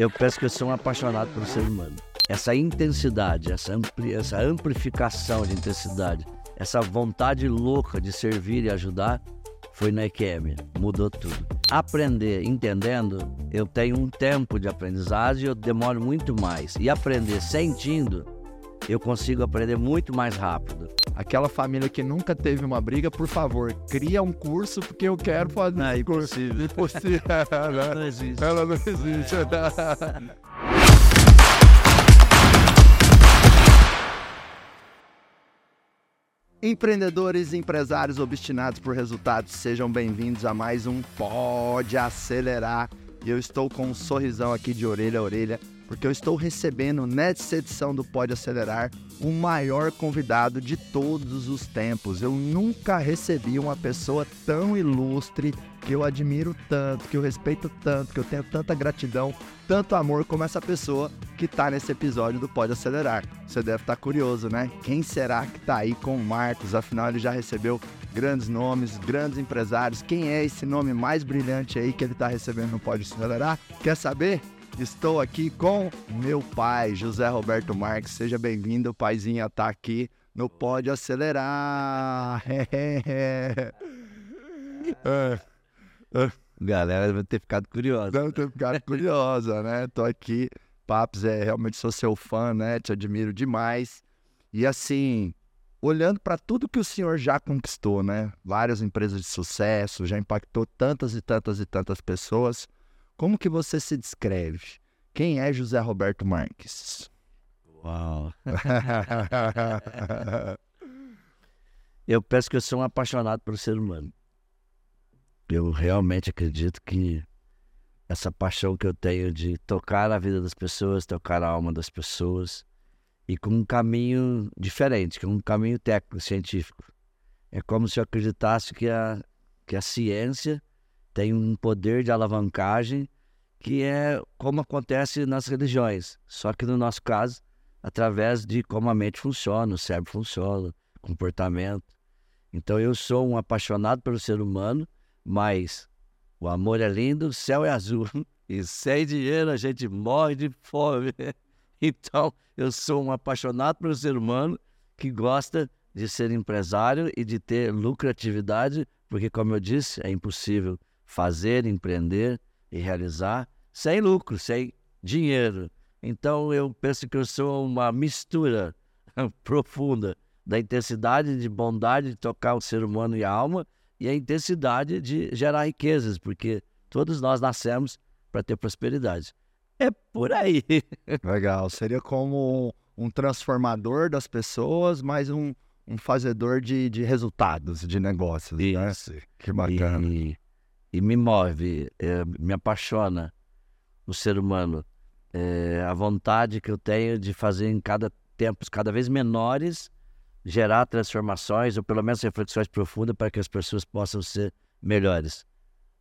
Eu penso que eu sou um apaixonado pelo ser humano. Essa intensidade, essa, ampli, essa amplificação de intensidade, essa vontade louca de servir e ajudar, foi na EQM. Mudou tudo. Aprender entendendo, eu tenho um tempo de aprendizagem, eu demoro muito mais. E aprender sentindo, eu consigo aprender muito mais rápido. Aquela família que nunca teve uma briga, por favor, cria um curso porque eu quero fazer Não, esse curso. impossível. Impossível. Não existe. Ela não existe. Empreendedores e empresários obstinados por resultados, sejam bem-vindos a mais um Pode Acelerar. Eu estou com um sorrisão aqui de orelha a orelha, porque eu estou recebendo nessa edição do Pode Acelerar o maior convidado de todos os tempos. Eu nunca recebi uma pessoa tão ilustre, que eu admiro tanto, que eu respeito tanto, que eu tenho tanta gratidão, tanto amor como essa pessoa que está nesse episódio do Pode Acelerar. Você deve estar curioso, né? Quem será que está aí com o Marcos? Afinal, ele já recebeu grandes nomes, grandes empresários. Quem é esse nome mais brilhante aí que ele está recebendo no Pode Acelerar? Quer saber? Estou aqui com meu pai, José Roberto Marques. Seja bem-vindo, o paizinho está aqui no Pode Acelerar. É. Galera vai ter ficado curiosa. Deve ter ficado curiosa, né? Tô aqui. Papos, é, realmente sou seu fã, né? Te admiro demais. E assim, olhando para tudo que o senhor já conquistou, né? Várias empresas de sucesso, já impactou tantas e tantas e tantas pessoas. Como que você se descreve? Quem é José Roberto Marques? Uau. Eu penso que eu sou um apaixonado pelo ser humano. Eu realmente acredito que essa paixão que eu tenho de tocar a vida das pessoas, tocar a alma das pessoas, e com um caminho diferente, com um caminho técnico, científico. É como se eu acreditasse que a, que a ciência tem um poder de alavancagem que é como acontece nas religiões, só que no nosso caso, através de como a mente funciona, o cérebro funciona, comportamento. Então eu sou um apaixonado pelo ser humano, mas o amor é lindo, o céu é azul. E sem dinheiro a gente morre de fome. Então eu sou um apaixonado pelo ser humano que gosta de ser empresário e de ter lucratividade, porque, como eu disse, é impossível fazer, empreender e realizar sem lucro, sem dinheiro. Então eu penso que eu sou uma mistura profunda da intensidade de bondade de tocar o ser humano e a alma e a intensidade de gerar riquezas, porque todos nós nascemos para ter prosperidade. É por aí. Legal. Seria como um transformador das pessoas, mas um, um fazedor de, de resultados, de negócios. Né? Isso. Que bacana. E, e me move, é, me apaixona o ser humano. É, a vontade que eu tenho de fazer em cada tempos cada vez menores, gerar transformações, ou pelo menos reflexões profundas para que as pessoas possam ser melhores.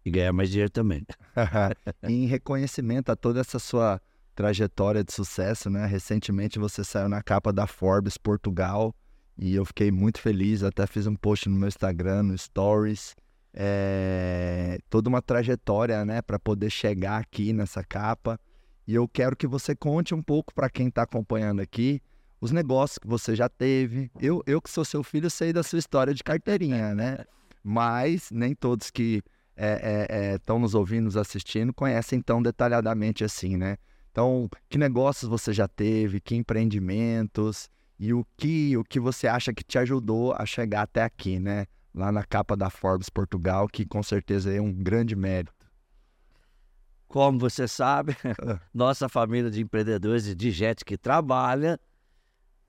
E ganhar mais dinheiro também. em reconhecimento a toda essa sua trajetória de sucesso, né? Recentemente você saiu na capa da Forbes Portugal e eu fiquei muito feliz. Até fiz um post no meu Instagram, no Stories. É... Toda uma trajetória, né, para poder chegar aqui nessa capa. E eu quero que você conte um pouco para quem está acompanhando aqui os negócios que você já teve. Eu, eu que sou seu filho, sei da sua história de carteirinha, né? Mas nem todos que estão é, é, é, nos ouvindo, nos assistindo, conhecem tão detalhadamente assim, né? Então, que negócios você já teve, que empreendimentos e o que, o que você acha que te ajudou a chegar até aqui, né? Lá na capa da Forbes Portugal, que com certeza é um grande mérito. Como você sabe, nossa família de empreendedores e de gente que trabalha,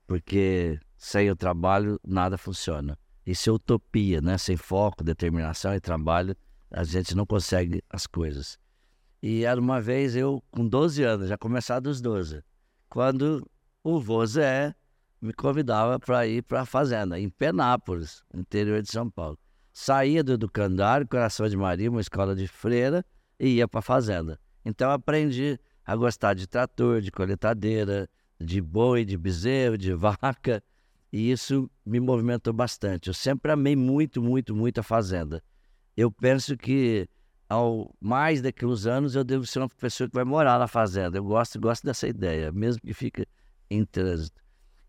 porque sem o trabalho nada funciona. Isso é utopia, né? Sem foco, determinação e trabalho, a gente não consegue as coisas. E era uma vez eu, com 12 anos, já começava dos 12, quando o vô Zé me convidava para ir para a fazenda, em Penápolis, interior de São Paulo. Saía do Educandário, Coração de Maria, uma escola de freira, e ia para a fazenda. Então aprendi a gostar de trator, de coletadeira, de boi, de bezerro, de vaca, e isso me movimentou bastante. Eu sempre amei muito, muito, muito a fazenda. Eu penso que ao mais daqui uns anos eu devo ser uma pessoa que vai morar na fazenda. Eu gosto, gosto dessa ideia, mesmo que fique em trânsito.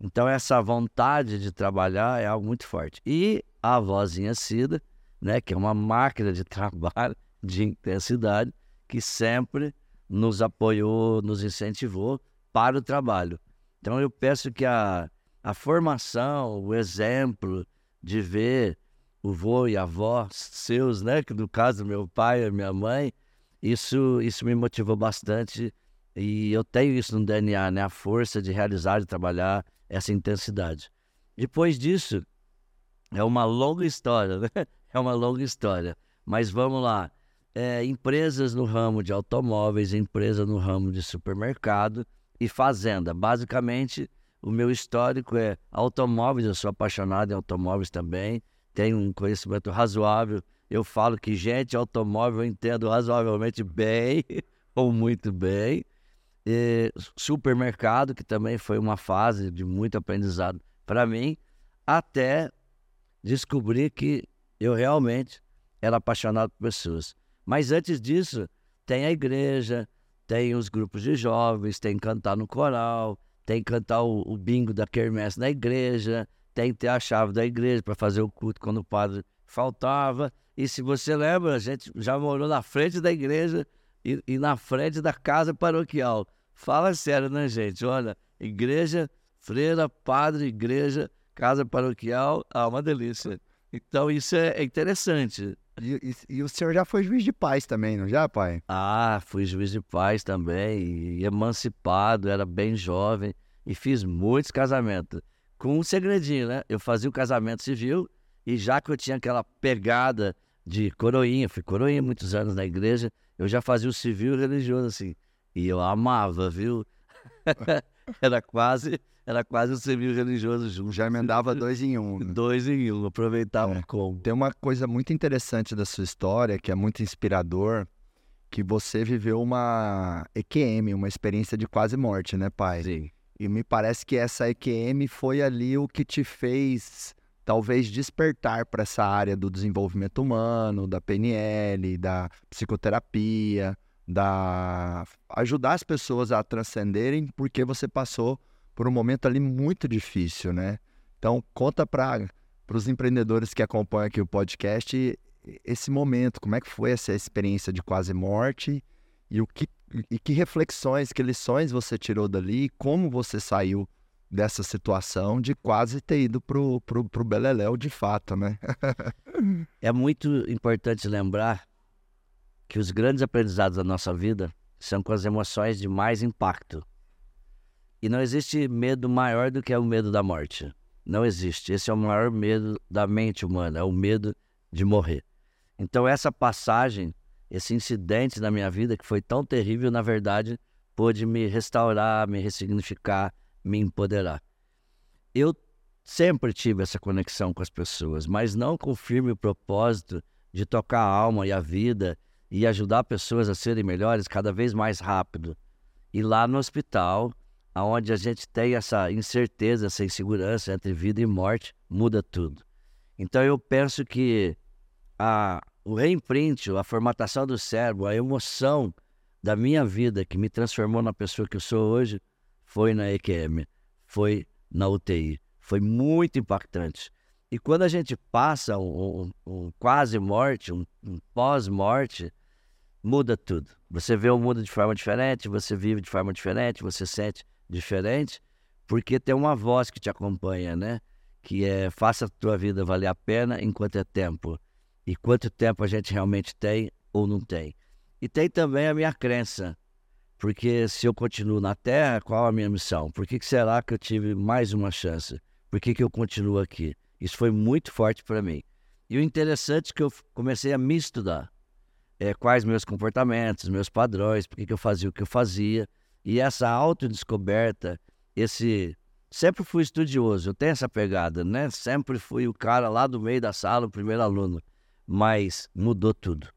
Então essa vontade de trabalhar é algo muito forte. E a vozinha Cida, né, que é uma máquina de trabalho, de intensidade, que sempre nos apoiou, nos incentivou para o trabalho. Então eu peço que a, a formação, o exemplo de ver o vô e a avó seus, né, que no caso meu pai e minha mãe, isso isso me motivou bastante e eu tenho isso no DNA, né, a força de realizar, de trabalhar essa intensidade. Depois disso, é uma longa história, né? É uma longa história. Mas vamos lá é, empresas no ramo de automóveis, empresa no ramo de supermercado e fazenda. Basicamente, o meu histórico é automóveis, eu sou apaixonado em automóveis também, tenho um conhecimento razoável. Eu falo que gente automóvel eu entendo razoavelmente bem ou muito bem. E supermercado, que também foi uma fase de muito aprendizado para mim, até descobrir que eu realmente era apaixonado por pessoas. Mas antes disso, tem a igreja, tem os grupos de jovens, tem cantar no coral, tem cantar o, o bingo da quermesse na igreja, tem ter a chave da igreja para fazer o culto quando o padre faltava. E se você lembra, a gente já morou na frente da igreja e, e na frente da casa paroquial. Fala sério, né, gente? Olha, igreja, freira, padre, igreja, casa paroquial, ah, uma delícia. Então isso é, é interessante. E, e, e, o senhor já foi juiz de paz também, não já, pai? Ah, fui juiz de paz também, emancipado, era bem jovem e fiz muitos casamentos. Com um segredinho, né? Eu fazia o casamento civil e já que eu tinha aquela pegada de coroinha, fui coroinha muitos anos na igreja, eu já fazia o civil religioso assim. E eu amava, viu? era quase era quase um civil religioso junto. Já emendava dois em um. Né? Dois em um, aproveitava é. como. Tem uma coisa muito interessante da sua história, que é muito inspirador, que você viveu uma EQM, uma experiência de quase morte, né, pai? Sim. E me parece que essa EQM foi ali o que te fez talvez despertar para essa área do desenvolvimento humano, da PNL, da psicoterapia, da ajudar as pessoas a transcenderem porque você passou por um momento ali muito difícil, né? Então, conta para os empreendedores que acompanham aqui o podcast esse momento, como é que foi essa experiência de quase morte e o que e que reflexões, que lições você tirou dali, como você saiu dessa situação de quase ter ido pro, pro, pro Beleléu de fato, né? é muito importante lembrar que os grandes aprendizados da nossa vida são com as emoções de mais impacto. E não existe medo maior do que o medo da morte. Não existe. Esse é o maior medo da mente humana, é o medo de morrer. Então, essa passagem, esse incidente na minha vida que foi tão terrível, na verdade, pôde me restaurar, me ressignificar, me empoderar. Eu sempre tive essa conexão com as pessoas, mas não com o firme propósito de tocar a alma e a vida e ajudar pessoas a serem melhores cada vez mais rápido. E lá no hospital, aonde a gente tem essa incerteza, essa insegurança entre vida e morte, muda tudo. Então eu penso que a, o reimprint, a formatação do cérebro, a emoção da minha vida que me transformou na pessoa que eu sou hoje, foi na EQM, foi na UTI. Foi muito impactante. E quando a gente passa um, um, um quase morte, um, um pós-morte, muda tudo. Você vê o mundo de forma diferente, você vive de forma diferente, você sente diferente, porque tem uma voz que te acompanha, né? Que é faça a tua vida valer a pena enquanto é tempo. E quanto tempo a gente realmente tem ou não tem. E tem também a minha crença, porque se eu continuo na Terra, qual a minha missão? Por que, que será que eu tive mais uma chance? Por que, que eu continuo aqui? Isso foi muito forte para mim. E o interessante é que eu comecei a me estudar. É, quais meus comportamentos, meus padrões, por que, que eu fazia o que eu fazia. E essa autodescoberta, esse. Sempre fui estudioso, eu tenho essa pegada, né? Sempre fui o cara lá do meio da sala, o primeiro aluno. Mas mudou tudo.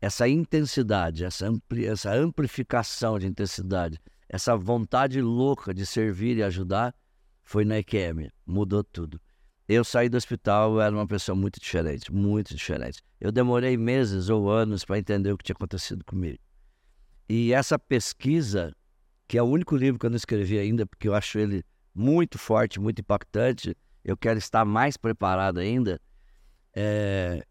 Essa intensidade, essa, ampli... essa amplificação de intensidade, essa vontade louca de servir e ajudar, foi na EQM, mudou tudo. eu saí do hospital, eu era uma pessoa muito diferente, muito diferente. Eu demorei meses ou anos para entender o que tinha acontecido comigo. E essa pesquisa, que é o único livro que eu não escrevi ainda, porque eu acho ele muito forte, muito impactante, eu quero estar mais preparado ainda, é,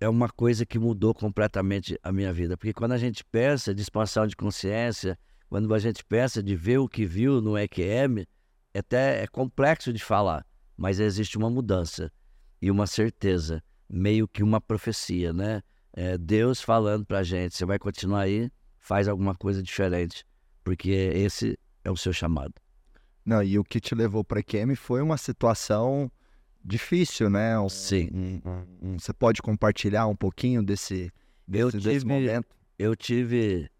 é uma coisa que mudou completamente a minha vida. Porque quando a gente pensa de expansão de consciência, quando a gente pensa de ver o que viu no EQM, é até é complexo de falar, mas existe uma mudança e uma certeza, meio que uma profecia, né? É Deus falando para a gente: você vai continuar aí, faz alguma coisa diferente, porque esse é o seu chamado. Não, e o que te levou para EQM foi uma situação difícil, né? Um, Sim. um- um- você pode compartilhar um pouquinho desse, Eu desse, desse tive, momento? eu tive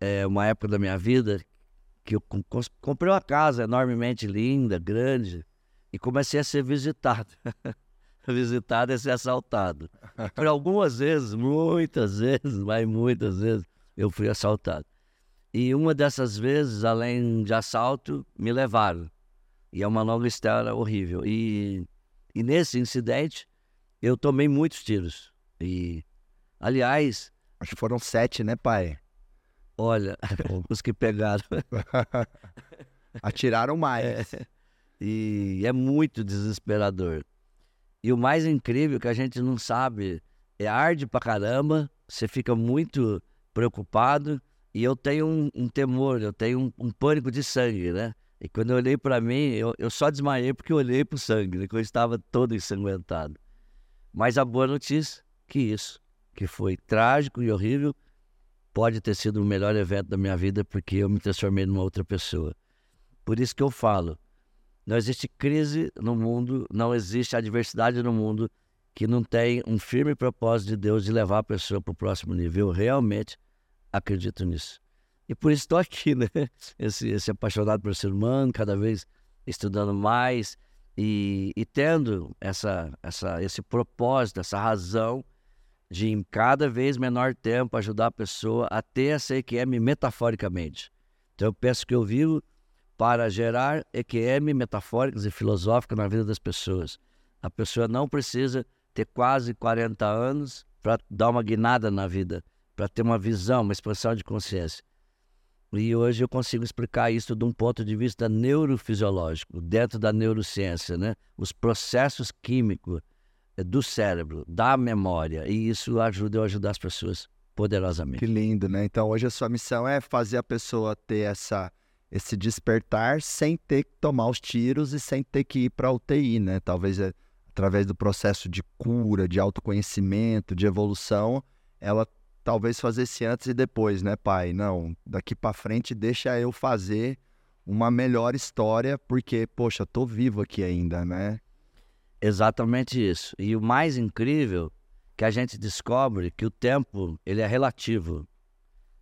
é, uma época da minha vida que eu comprei uma casa enormemente linda, grande, e comecei a ser visitado. visitado é ser assaltado. Por algumas vezes, muitas vezes, mas muitas vezes, eu fui assaltado. E uma dessas vezes, além de assalto, me levaram. E é uma longa história horrível. E, e nesse incidente, eu tomei muitos tiros. E, aliás, Acho que foram sete, né, pai? olha, os que pegaram. Atiraram mais. É, e é muito desesperador. E o mais incrível é que a gente não sabe, é arde pra caramba, você fica muito preocupado. E eu tenho um, um temor, eu tenho um, um pânico de sangue, né? E quando eu olhei pra mim, eu, eu só desmaiei porque eu olhei pro sangue, né? que eu estava todo ensanguentado. Mas a boa notícia que isso, que foi trágico e horrível, pode ter sido o melhor evento da minha vida porque eu me transformei numa outra pessoa. Por isso que eu falo, não existe crise no mundo, não existe adversidade no mundo que não tem um firme propósito de Deus de levar a pessoa para o próximo nível. Eu realmente acredito nisso. E por isso estou aqui, né? Esse, esse apaixonado por ser humano, cada vez estudando mais e, e tendo essa, essa, esse propósito, essa razão de em cada vez menor tempo ajudar a pessoa a ter essa EQM metaforicamente. Então eu penso que eu vivo para gerar EQM metafóricas e filosóficas na vida das pessoas. A pessoa não precisa ter quase 40 anos para dar uma guinada na vida, para ter uma visão, uma expansão de consciência. E hoje eu consigo explicar isso de um ponto de vista neurofisiológico, dentro da neurociência, né? Os processos químicos eh, do cérebro, da memória, e isso ajuda a ajudar as pessoas poderosamente. Que lindo, né? Então hoje a sua missão é fazer a pessoa ter essa, esse despertar sem ter que tomar os tiros e sem ter que ir para UTI, né? Talvez é, através do processo de cura, de autoconhecimento, de evolução, ela talvez fazesse antes e depois, né, pai? Não, daqui para frente deixa eu fazer uma melhor história, porque, poxa, tô vivo aqui ainda, né? Exatamente isso. E o mais incrível que a gente descobre que o tempo ele é relativo.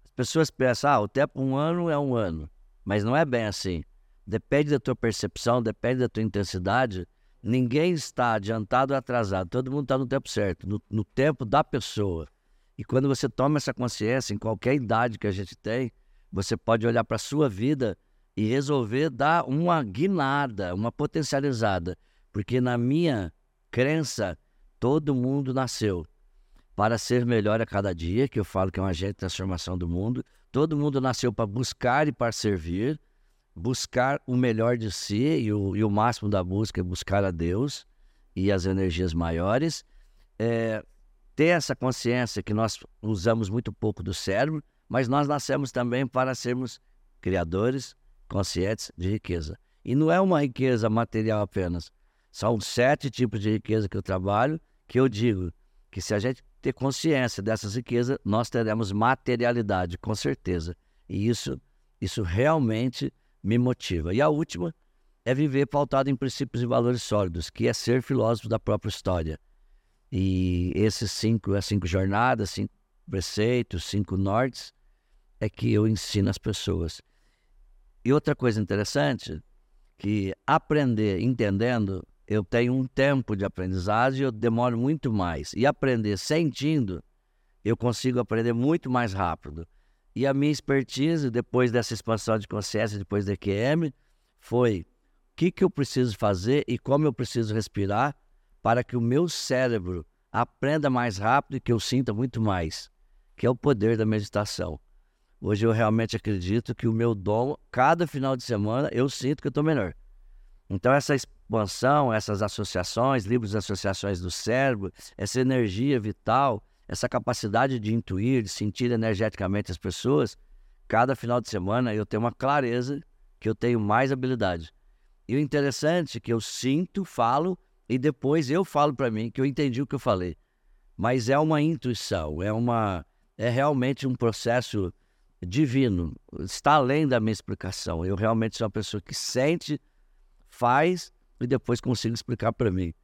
As pessoas pensam, ah, o tempo um ano é um ano, mas não é bem assim. Depende da tua percepção, depende da tua intensidade. Ninguém está adiantado ou atrasado. Todo mundo está no tempo certo, no, no tempo da pessoa. E quando você toma essa consciência, em qualquer idade que a gente tem, você pode olhar para a sua vida e resolver dar uma guinada, uma potencializada. Porque na minha crença, todo mundo nasceu para ser melhor a cada dia, que eu falo que é um agente de transformação do mundo. Todo mundo nasceu para buscar e para servir, buscar o melhor de si, e o, e o máximo da busca é buscar a Deus e as energias maiores. É, ter essa consciência que nós usamos muito pouco do cérebro, mas nós nascemos também para sermos criadores conscientes de riqueza. E não é uma riqueza material apenas. São sete tipos de riqueza que eu trabalho, que eu digo que se a gente ter consciência dessas riquezas, nós teremos materialidade, com certeza. E isso, isso realmente me motiva. E a última é viver pautado em princípios e valores sólidos, que é ser filósofo da própria história. E esses cinco, as cinco jornadas, cinco preceitos, cinco nortes, é que eu ensino as pessoas. E outra coisa interessante, que aprender entendendo, eu tenho um tempo de aprendizagem e eu demoro muito mais. E aprender sentindo, eu consigo aprender muito mais rápido. E a minha expertise, depois dessa expansão de consciência, depois da EQM, foi que, que eu preciso fazer e como eu preciso respirar para que o meu cérebro aprenda mais rápido e que eu sinta muito mais, que é o poder da meditação. Hoje eu realmente acredito que o meu dom, cada final de semana, eu sinto que eu estou melhor. Então, essa expansão, essas associações, livros de associações do cérebro, essa energia vital, essa capacidade de intuir, de sentir energeticamente as pessoas, cada final de semana eu tenho uma clareza que eu tenho mais habilidade. E o interessante é que eu sinto, falo e depois eu falo para mim que eu entendi o que eu falei. Mas é uma intuição, é uma é realmente um processo divino, está além da minha explicação. Eu realmente sou uma pessoa que sente, faz e depois consigo explicar para mim.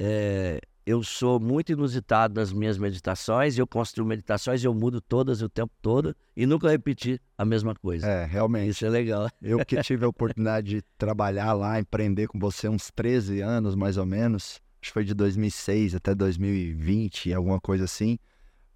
É, eu sou muito inusitado nas minhas meditações, eu construo meditações, eu mudo todas o tempo todo e nunca repetir a mesma coisa. É, realmente. Isso é legal. Eu que tive a oportunidade de trabalhar lá, empreender com você uns 13 anos mais ou menos, acho que foi de 2006 até 2020, alguma coisa assim.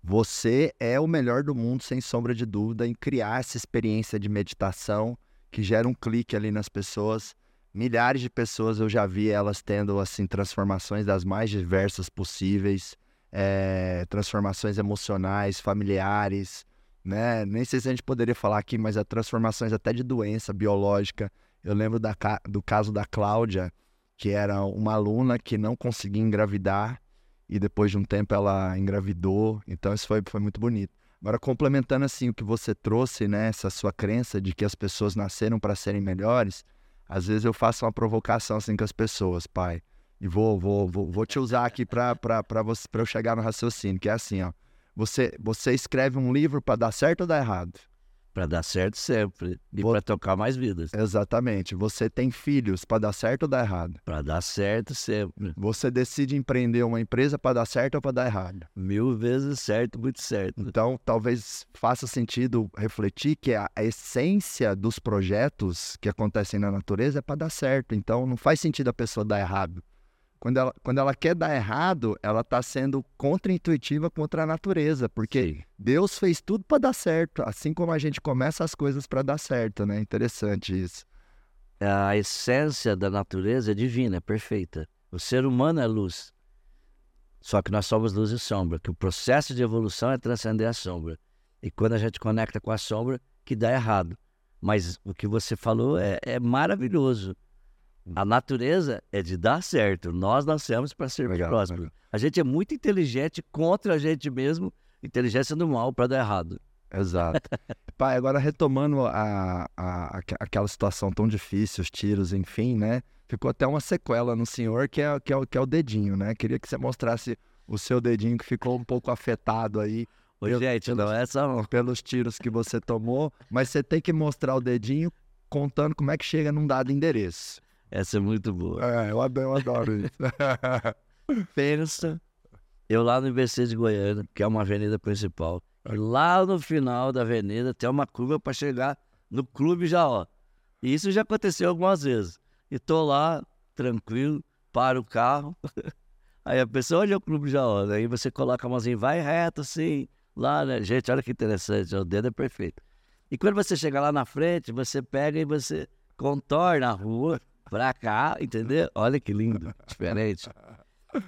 Você é o melhor do mundo, sem sombra de dúvida, em criar essa experiência de meditação que gera um clique ali nas pessoas milhares de pessoas eu já vi elas tendo assim transformações das mais diversas possíveis, é, transformações emocionais, familiares, né? Nem sei se a gente poderia falar aqui, mas é transformações até de doença biológica. Eu lembro da, do caso da Cláudia, que era uma aluna que não conseguia engravidar e depois de um tempo ela engravidou. Então isso foi, foi muito bonito. Agora, complementando assim o que você trouxe, né, essa sua crença de que as pessoas nasceram para serem melhores, às vezes eu faço uma provocação assim com as pessoas, pai. E vou, vou, vou, vou te usar aqui para eu chegar no raciocínio, que é assim, ó. Você, você escreve um livro para dar certo ou dar errado? Para dar certo sempre. E para tocar mais vidas. Exatamente. Você tem filhos para dar certo ou dar errado? Para dar certo sempre. Você decide empreender uma empresa para dar certo ou para dar errado? Mil vezes certo, muito certo. Então, talvez faça sentido refletir que a, a essência dos projetos que acontecem na natureza é para dar certo. Então, não faz sentido a pessoa dar errado. Quando ela, quando ela quer dar errado, ela está sendo contra-intuitiva contra a natureza, porque Sim. Deus fez tudo para dar certo, assim como a gente começa as coisas para dar certo, né? Interessante isso. A essência da natureza é divina, é perfeita. O ser humano é luz. Só que nós somos luz e sombra, que o processo de evolução é transcender a sombra. E quando a gente conecta com a sombra, que dá errado. Mas o que você falou é, é maravilhoso. A natureza é de dar certo. Nós nascemos para ser legal, prósperos. Legal. A gente é muito inteligente contra a gente mesmo, inteligência do mal para dar errado. Exato. Pai, agora retomando a, a, aquela situação tão difícil, os tiros, enfim, né? Ficou até uma sequela no senhor que é, que é, que é o dedinho, né? Queria que você mostrasse o seu dedinho que ficou um pouco afetado aí. Ô, pelo, gente, pelos, não é só... Pelos tiros que você tomou, mas você tem que mostrar o dedinho contando como é que chega num dado endereço. Essa é muito boa. É, eu adoro, eu adoro isso. Pensa, eu lá no IBC de Goiânia, que é uma avenida principal, e lá no final da avenida tem uma curva para chegar no clube já, ó. E isso já aconteceu algumas vezes. E tô lá, tranquilo, para o carro. Aí a pessoa, olha o clube já, ó. Aí você coloca a mãozinha, vai reto assim, lá, né? Gente, olha que interessante, o dedo é perfeito. E quando você chega lá na frente, você pega e você contorna a rua pra cá, entendeu? Olha que lindo, diferente.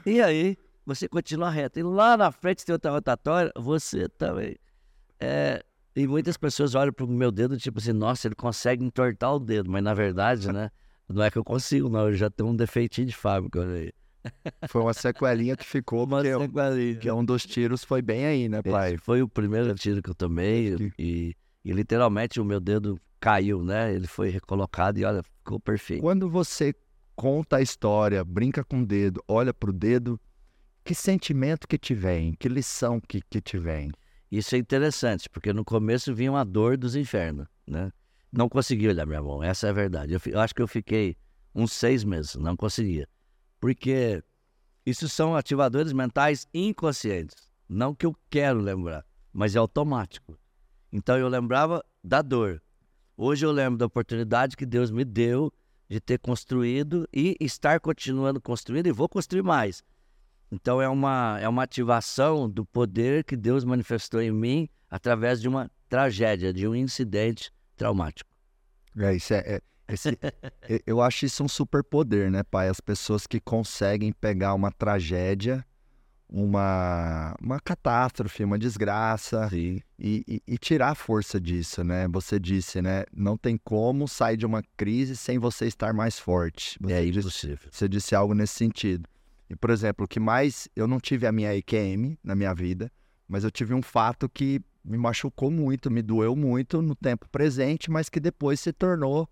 E aí, você continua reto. E lá na frente tem outra rotatória, você também. É, e muitas pessoas olham pro meu dedo, tipo assim, nossa, ele consegue entortar o dedo, mas na verdade, né? Não é que eu consigo, não. Eu já tenho um defeitinho de fábrica aí. Foi uma sequelinha que ficou, uma porque sequelinha. que é um dos tiros foi bem aí, né, pai? Esse foi o primeiro tiro que eu tomei e, e literalmente o meu dedo caiu, né? Ele foi recolocado e olha, ficou perfeito. Quando você conta a história, brinca com o dedo, olha pro dedo, que sentimento que te vem? Que lição que, que te vem? Isso é interessante, porque no começo vinha uma dor dos infernos, né? Não conseguia olhar minha mão, essa é a verdade. Eu, eu acho que eu fiquei uns seis meses, não conseguia. Porque isso são ativadores mentais inconscientes. Não que eu quero lembrar, mas é automático. Então eu lembrava da dor, Hoje eu lembro da oportunidade que Deus me deu de ter construído e estar continuando construindo e vou construir mais. Então é uma, é uma ativação do poder que Deus manifestou em mim através de uma tragédia, de um incidente traumático. É, isso é, é, Esse, eu acho isso um superpoder, né, pai? As pessoas que conseguem pegar uma tragédia, uma, uma catástrofe, uma desgraça e, e, e, tirar a força disso, né? Você disse, né? Não tem como sair de uma crise sem você estar mais forte. Você é impossível. Disse, você disse algo nesse sentido. E, por exemplo, o que mais. Eu não tive a minha EQM na minha vida, mas eu tive um fato que me machucou muito, me doeu muito no tempo presente, mas que depois se tornou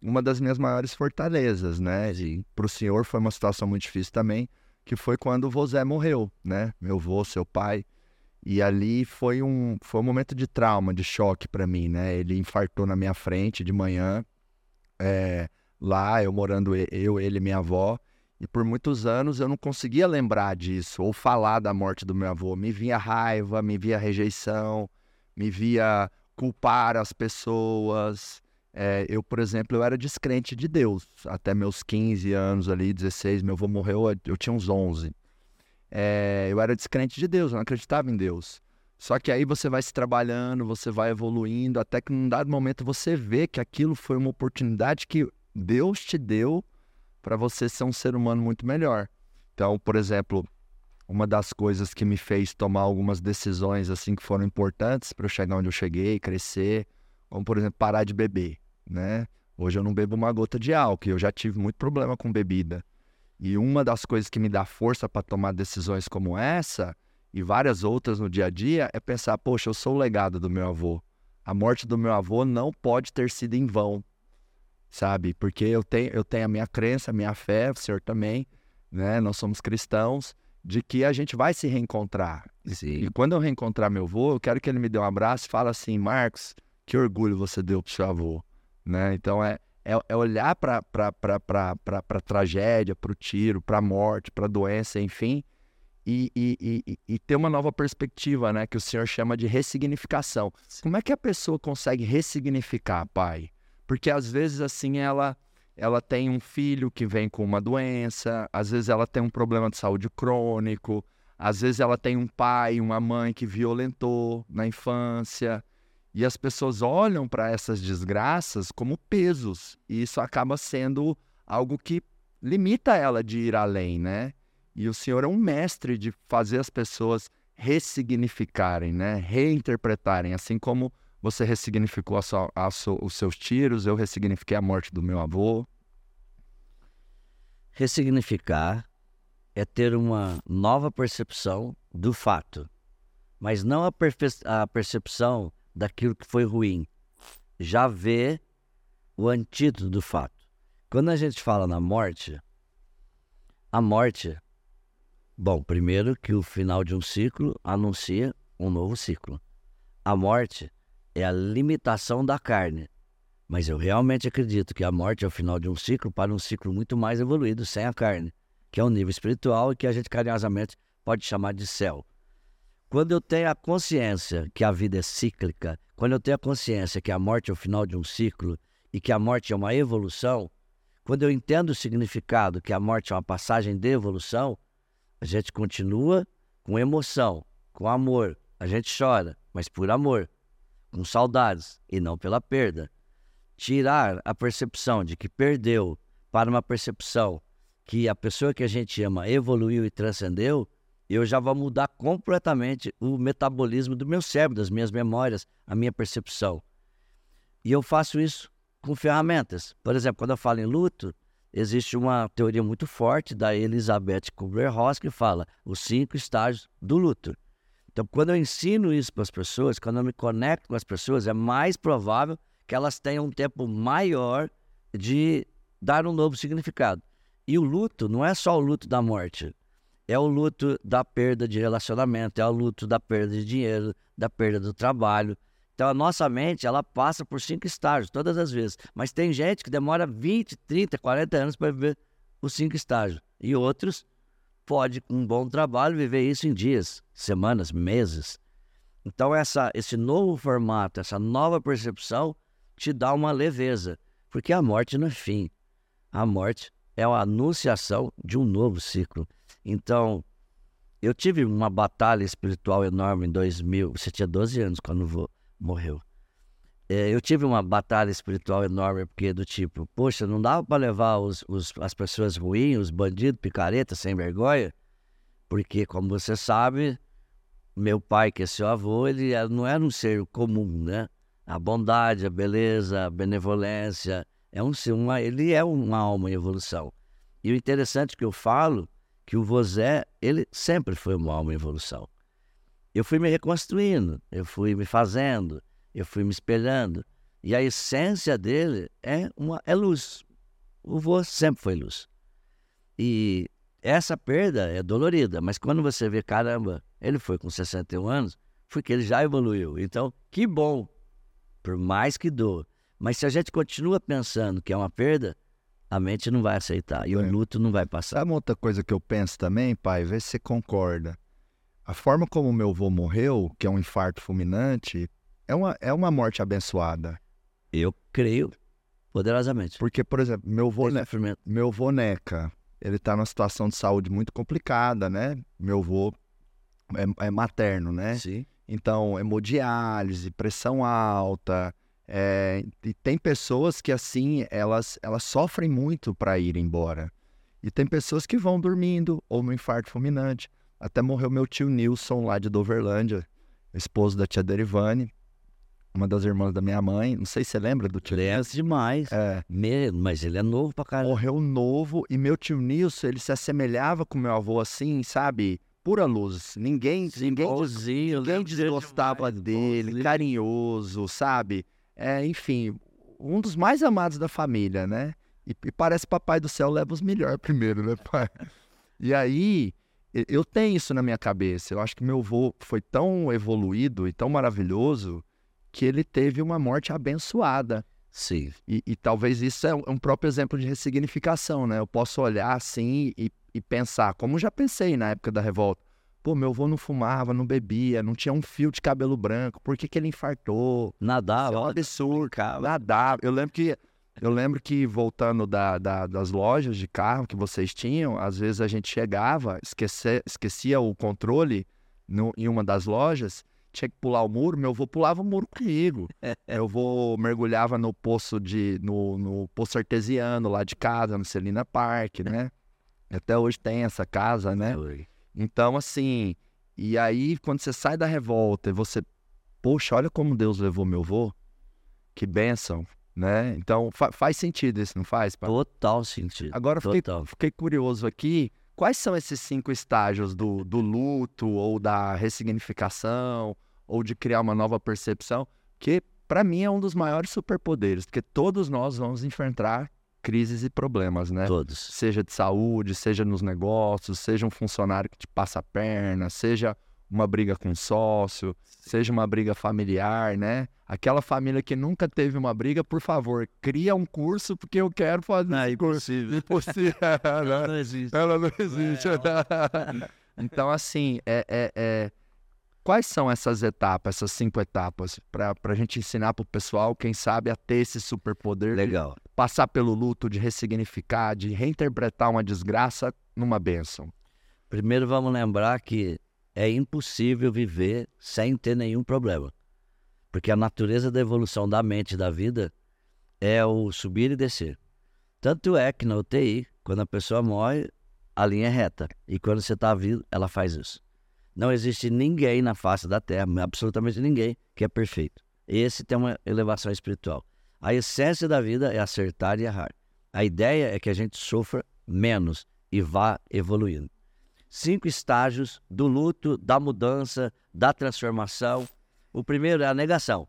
uma das minhas maiores fortalezas, né? Para o senhor foi uma situação muito difícil também, que foi quando o Vozé morreu, né? Meu avô, seu pai. E ali foi um, foi um momento de trauma, de choque para mim, né? Ele infartou na minha frente de manhã, é, lá, eu morando, eu, ele e minha avó. E por muitos anos eu não conseguia lembrar disso, ou falar da morte do meu avô. Me via raiva, me via rejeição, me via culpar as pessoas. É, eu, por exemplo, eu era descrente de Deus. Até meus 15 anos ali, 16, meu avô morreu, eu tinha uns 11. É, eu era descrente de Deus, eu não acreditava em Deus. Só que aí você vai se trabalhando, você vai evoluindo, até que num dado momento você vê que aquilo foi uma oportunidade que Deus te deu para você ser um ser humano muito melhor. Então, por exemplo, uma das coisas que me fez tomar algumas decisões assim que foram importantes para eu chegar onde eu cheguei, crescer, como por exemplo parar de beber né? Hoje eu não bebo uma gota de álcool, eu já tive muito problema com bebida. E uma das coisas que me dá força para tomar decisões como essa e várias outras no dia a dia é pensar, poxa, eu sou o legado do meu avô. A morte do meu avô não pode ter sido em vão, sabe? Porque eu tenho, eu tenho a minha crença, a minha fé, o senhor também, né? Nós somos cristãos, de que a gente vai se reencontrar. Sim. E quando eu reencontrar meu avô, eu quero que ele me dê um abraço e fale assim, Marcos, que orgulho você deu pro seu avô. Né? Então é, é, é olhar para a tragédia, para o tiro, para a morte, para a doença, enfim, e, e, e, e, ter uma nova perspectiva, né? Que o senhor chama de ressignificação. Como é que a pessoa consegue ressignificar, pai? Porque às vezes assim ela ela tem um filho que vem com uma doença, às vezes ela tem um problema de saúde crônico, às vezes ela tem um pai, uma mãe que violentou na infância, e as pessoas olham para essas desgraças como pesos, e isso acaba sendo algo que limita ela de ir além, né? E o Senhor é um mestre de fazer as pessoas ressignificarem, né? Reinterpretarem, assim como você ressignificou a sua, a os seus tiros, eu ressignifiquei a morte do meu avô. Ressignificar é ter uma nova percepção do fato, mas não a, a percepção daquilo que foi ruim. Já vê o antídoto do fato. Quando a gente fala na morte, a morte, bom, primeiro que o final de um ciclo anuncia um novo ciclo. A morte é a limitação da carne. Mas eu realmente acredito que a morte é o final de um ciclo para um ciclo muito mais evoluído sem a carne, que é um nível espiritual e que a gente carinhosamente pode chamar de céu. Quando eu tenho a consciência que a vida é cíclica, quando eu tenho a consciência que a morte é o final de um ciclo e que a morte é uma evolução, quando eu entendo o significado que a morte é uma passagem de evolução, a gente continua com emoção, com amor. A gente chora, mas por amor, com saudades e não pela perda. Tirar a percepção de que perdeu para uma percepção que a pessoa que a gente ama evoluiu e transcendeu eu já vou mudar completamente o metabolismo do meu cérebro, das minhas memórias, a minha percepção. E eu faço isso com ferramentas. Por exemplo, quando eu falo em luto, existe uma teoria muito forte da Elizabeth Kubler-Ross que fala os cinco estágios do luto. Então, quando eu ensino isso para as pessoas, quando eu me conecto com as pessoas, é mais provável que elas tenham um tempo maior de dar um novo significado. E o luto não é só o luto da morte. É o luto da perda de relacionamento, é o luto da perda de dinheiro, da perda do trabalho. Então a nossa mente, ela passa por cinco estágios todas as vezes. Mas tem gente que demora 20, 30, 40 anos para viver os cinco estágios. E outros pode, com um bom trabalho, viver isso em dias, semanas, meses. Então essa, esse novo formato, essa nova percepção te dá uma leveza. Porque a morte não é fim. A morte é a anunciação de um novo ciclo. Então, eu tive uma batalha espiritual enorme em 2000. Você tinha 12 anos quando morreu. é, eu tive uma batalha espiritual enorme, porque do tipo, poxa, não dava para levar os, os, as pessoas ruins, os bandidos, picareta, sem vergonha, porque, como você sabe, meu pai, que é seu avô, ele não era um ser comum, né? A bondade, a beleza, a benevolência, é um uma, ele é uma alma em evolução. E o interessante que eu falo, que o Vozé, ele sempre foi uma alma em evolução. Eu fui me reconstruindo, eu fui me fazendo, eu fui me espelhando. E a essência dele é, uma, é luz. O vô sempre foi luz. E essa perda é dolorida, mas quando você vê, caramba, ele foi com 61 anos, foi que ele já evoluiu. Então, que bom, por mais que doa. Mas se a gente continua pensando que é uma perda, a mente não vai aceitar e é. o luto não vai passar. Sabe outra coisa que eu penso também, pai? Vê se você concorda. A forma como meu avô morreu, que é um infarto fulminante, é uma, é uma morte abençoada. Eu creio poderosamente. Porque, por exemplo, meu avô, ne... meu avô Neca, ele está numa situação de saúde muito complicada, né? Meu avô é, é materno, né? Sim. Então, hemodiálise, pressão alta. É... e tem pessoas que, assim, elas, elas sofrem muito para ir embora. E tem pessoas que vão dormindo, ou no infarto fulminante. Até morreu meu tio Nilson, lá de Doverlândia, esposo da tia Derivane uma das irmãs da minha mãe. Não sei se você lembra do tio Lembro demais. É. Mesmo, mas ele é novo pra caramba. Morreu novo e meu tio Nilson, ele se assemelhava com meu avô assim, sabe? Pura luz. Ninguém, Sim, ninguém, ninguém desgostava dele, bonzinho. carinhoso, sabe? É, enfim, um dos mais amados da família, né? E, e parece papai do céu leva os melhores primeiro, né, pai? E aí, eu tenho isso na minha cabeça. Eu acho que meu avô foi tão evoluído e tão maravilhoso que ele teve uma morte abençoada. Sim. E, e talvez isso é um, um, próprio exemplo de ressignificação, né? Eu posso olhar assim e, e, pensar, como já pensei na época da revolta. Pô, meu avô não fumava, não bebia, não tinha um fio de cabelo branco, por que, que ele infartou? Nadava. é um absurdo, cara. Nadava. Eu lembro que, eu lembro que voltando da, da, das lojas de carro que vocês tinham, às vezes a gente chegava, esquecia, esquecia o controle no, em uma das lojas tinha que pular o muro, meu avô pulava o muro comigo. eu vou mergulhava no poço de no, no poço artesiano lá de casa, no Celina Park, né? Até hoje tem essa casa, né? Então, assim, e aí quando você sai da revolta e você, poxa, olha como Deus levou meu avô, que bênção, né? Então fa faz sentido isso, não faz? Pai? Total sentido. Agora fiquei, fiquei curioso aqui, Quais são esses cinco estágios do, do luto ou da ressignificação ou de criar uma nova percepção? Que para mim é um dos maiores superpoderes, porque todos nós vamos enfrentar crises e problemas, né? Todos. Seja de saúde, seja nos negócios, seja um funcionário que te passa a perna, seja uma briga com sócio, seja uma briga familiar, né? Aquela família que nunca teve uma briga, por favor, cria um curso porque eu quero fazer não, esse impossível. Impossível. Ela não existe. Ela não existe. É, então, assim, é, é, é, quais são essas etapas, essas cinco etapas, para a gente ensinar para o pessoal, quem sabe, a ter esse superpoder Legal. de passar pelo luto, de ressignificar, de reinterpretar uma desgraça numa bênção? Primeiro, vamos lembrar que é impossível viver sem ter nenhum problema. Porque a natureza da evolução da mente e da vida é o subir e descer. Tanto é que na UTI, quando a pessoa morre, a linha é reta. E quando você está vivo, ela faz isso. Não existe ninguém na face da Terra, absolutamente ninguém, que é perfeito. Esse tem uma elevação espiritual. A essência da vida é acertar e errar. A ideia é que a gente sofra menos e vá evoluindo cinco estágios do luto, da mudança, da transformação. O primeiro é a negação.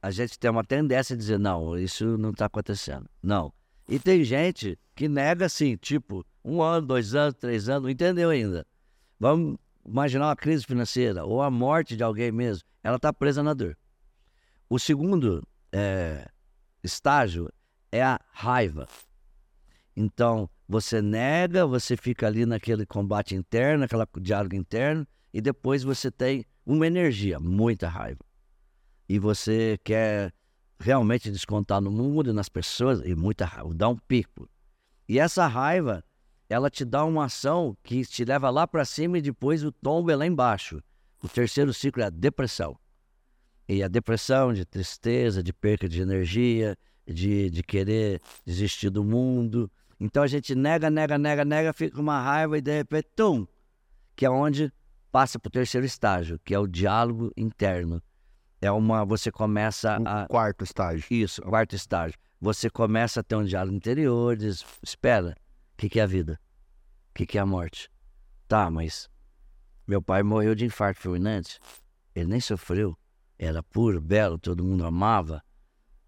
A gente tem uma tendência a dizer, não, isso não está acontecendo. Não. E tem gente que nega assim, tipo, um ano, dois anos, três anos, não entendeu ainda. Vamos imaginar uma crise financeira ou a morte de alguém mesmo. Ela está presa na dor. O segundo é, estágio é a raiva. Então, você nega, você fica ali naquele combate interno, aquele diálogo interno, e depois você tem uma energia, muita raiva. E você quer realmente descontar no mundo, nas pessoas, e muita raiva, dá um pico. E essa raiva, ela te dá uma ação que te leva lá para cima e depois o tombo é lá embaixo. O terceiro ciclo é a depressão. E a depressão, de tristeza, de perca de energia, de, de querer desistir do mundo. Então a gente nega, nega, nega, nega, fica com uma raiva e de repente, tum! Que é onde passa para o terceiro estágio, que é o diálogo interno. É uma. Você começa a. quarto estágio. Isso, quarto estágio. Você começa a ter um diálogo interior, diz, espera, o que, que é a vida? O que, que é a morte? Tá, mas meu pai morreu de infarto fulminante. Ele nem sofreu. Era puro, belo, todo mundo amava.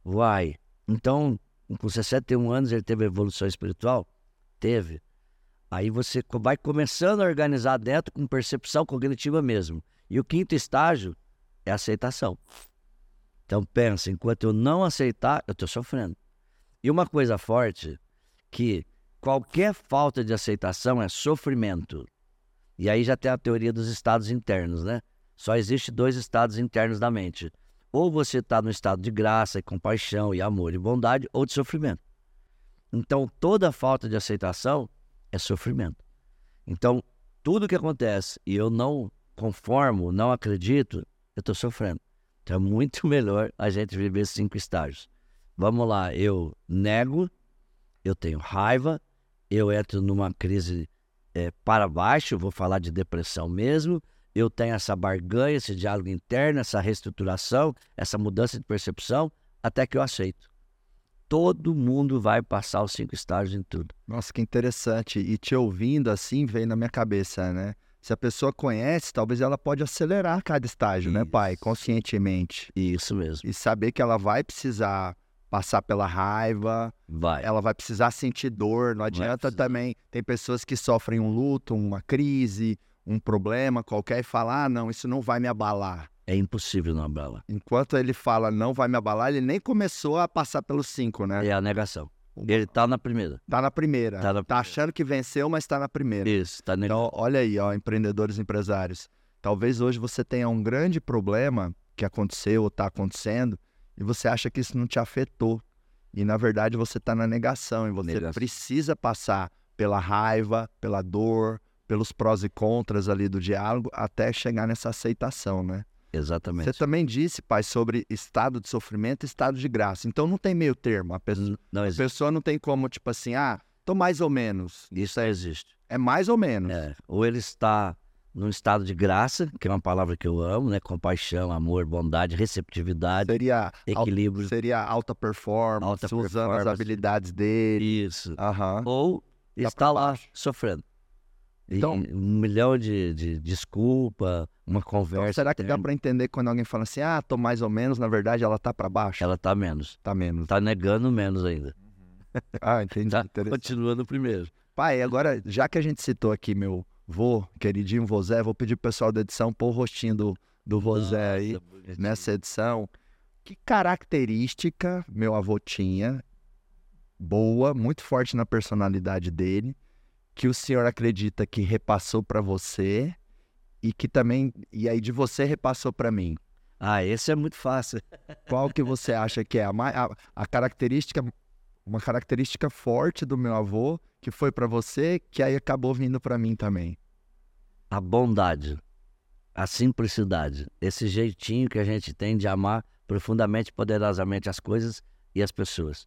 Uai. Então, com 61 anos, ele teve evolução espiritual? Teve. Aí você vai começando a organizar dentro com percepção cognitiva mesmo. E o quinto estágio é aceitação. Então pensa, enquanto eu não aceitar, eu estou sofrendo. E uma coisa forte, que qualquer falta de aceitação é sofrimento. E aí já tem a teoria dos estados internos, né? Só existe dois estados internos da mente. Ou você está no estado de graça e compaixão e amor e bondade, ou de sofrimento. Então toda falta de aceitação é sofrimento. Então tudo que acontece e eu não conformo, não acredito, eu estou sofrendo. Então é muito melhor a gente viver cinco estágios. Vamos lá, eu nego, eu tenho raiva, eu entro numa crise eh, para baixo, vou falar de depressão mesmo, eu tenho essa barganha, esse diálogo interno, essa reestruturação, essa mudança de percepção, até que eu aceito. Todo mundo vai passar os cinco estágios em tudo. Nossa, que interessante. E te ouvindo assim, veio na minha cabeça, né? Se a pessoa conhece, talvez ela pode acelerar cada estágio, né, pai? Isso. Conscientemente. Isso mesmo. E saber que ela vai precisar passar pela raiva, Vai. ela vai precisar sentir dor. Não adianta também. Tem pessoas que sofrem um luto, uma crise, um problema qualquer e falam: ah, não, isso não vai me abalar. É impossível não abalar. Enquanto ele fala não vai me abalar, ele nem começou a passar pelos cinco, né? É a negação. Ele tá na primeira. Tá na primeira. Tá na Tá achando que venceu, mas tá na primeira. Isso, tá negando. Então, olha aí, ó, empreendedores e empresários. Talvez hoje você tenha um grande problema que aconteceu ou está acontecendo e você acha que isso não te afetou. E na verdade você está na negação e você Negação. precisa passar pela raiva, pela dor, pelos prós e contras ali do diálogo até chegar nessa aceitação, né? Exatamente. Você também disse, pai, sobre estado de sofrimento e estado de graça. Então não tem meio termo. A pessoa, Não a pessoa não tem como, tipo assim, ah, tô mais ou menos. Isso aí existe. É mais ou menos. É. Ou ele está num estado de graça, que é uma palavra que eu amo, né? Compaixão, amor, bondade, receptividade, Seria equilíbrio. seria alta performance, Alta usando as habilidades dele. Isso. Aham. Ou Tá está lá baixo. sofrendo. E Então- um milhão de, de desculpa, uma Então, conversa. será que dá pra entender quando alguém fala assim, ah, tô mais ou menos, na verdade ela tá pra baixo? Ela tá menos. Tá menos. Tá negando menos ainda. Ah, entendi. Tá continuando primeiro. Pai, agora, já que a gente citou aqui meu vô, queridinho Vozé, vou pedir pro pessoal da edição pôr o rostinho do, do Vozé aí bonitinho. nessa edição. Que característica meu avô tinha, boa, muito forte na personalidade dele, que o senhor acredita que repassou pra você e que também, e aí de você repassou pra mim? Ah, esse é muito fácil. Qual que você acha que é a, a, a característica, uma característica forte do meu avô que foi pra você, que aí acabou vindo pra mim também? A bondade, a simplicidade, esse jeitinho que a gente tem de amar profundamente, poderosamente as coisas e as pessoas.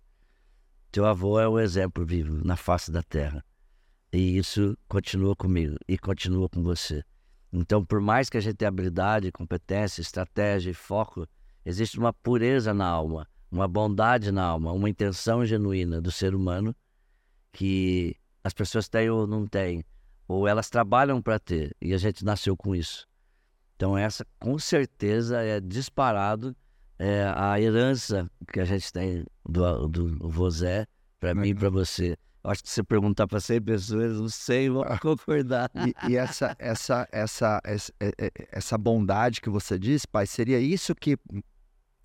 Teu avô é um exemplo vivo na face da terra. E isso continua comigo e continua com você. Então, por mais que a gente tenha habilidade, competência, estratégia e foco, existe uma pureza na alma, uma bondade na alma, uma intenção genuína do ser humano que as pessoas têm ou não têm, ou elas trabalham para ter, e a gente nasceu com isso. Então, essa com certeza é disparado é, a herança que a gente tem do, do Vozé, para mim e para você. Acho que se perguntar para 100 pessoas, não sei, vão concordar. E, e essa, essa, essa, essa, é- é- essa bondade que você diz, pai, seria isso que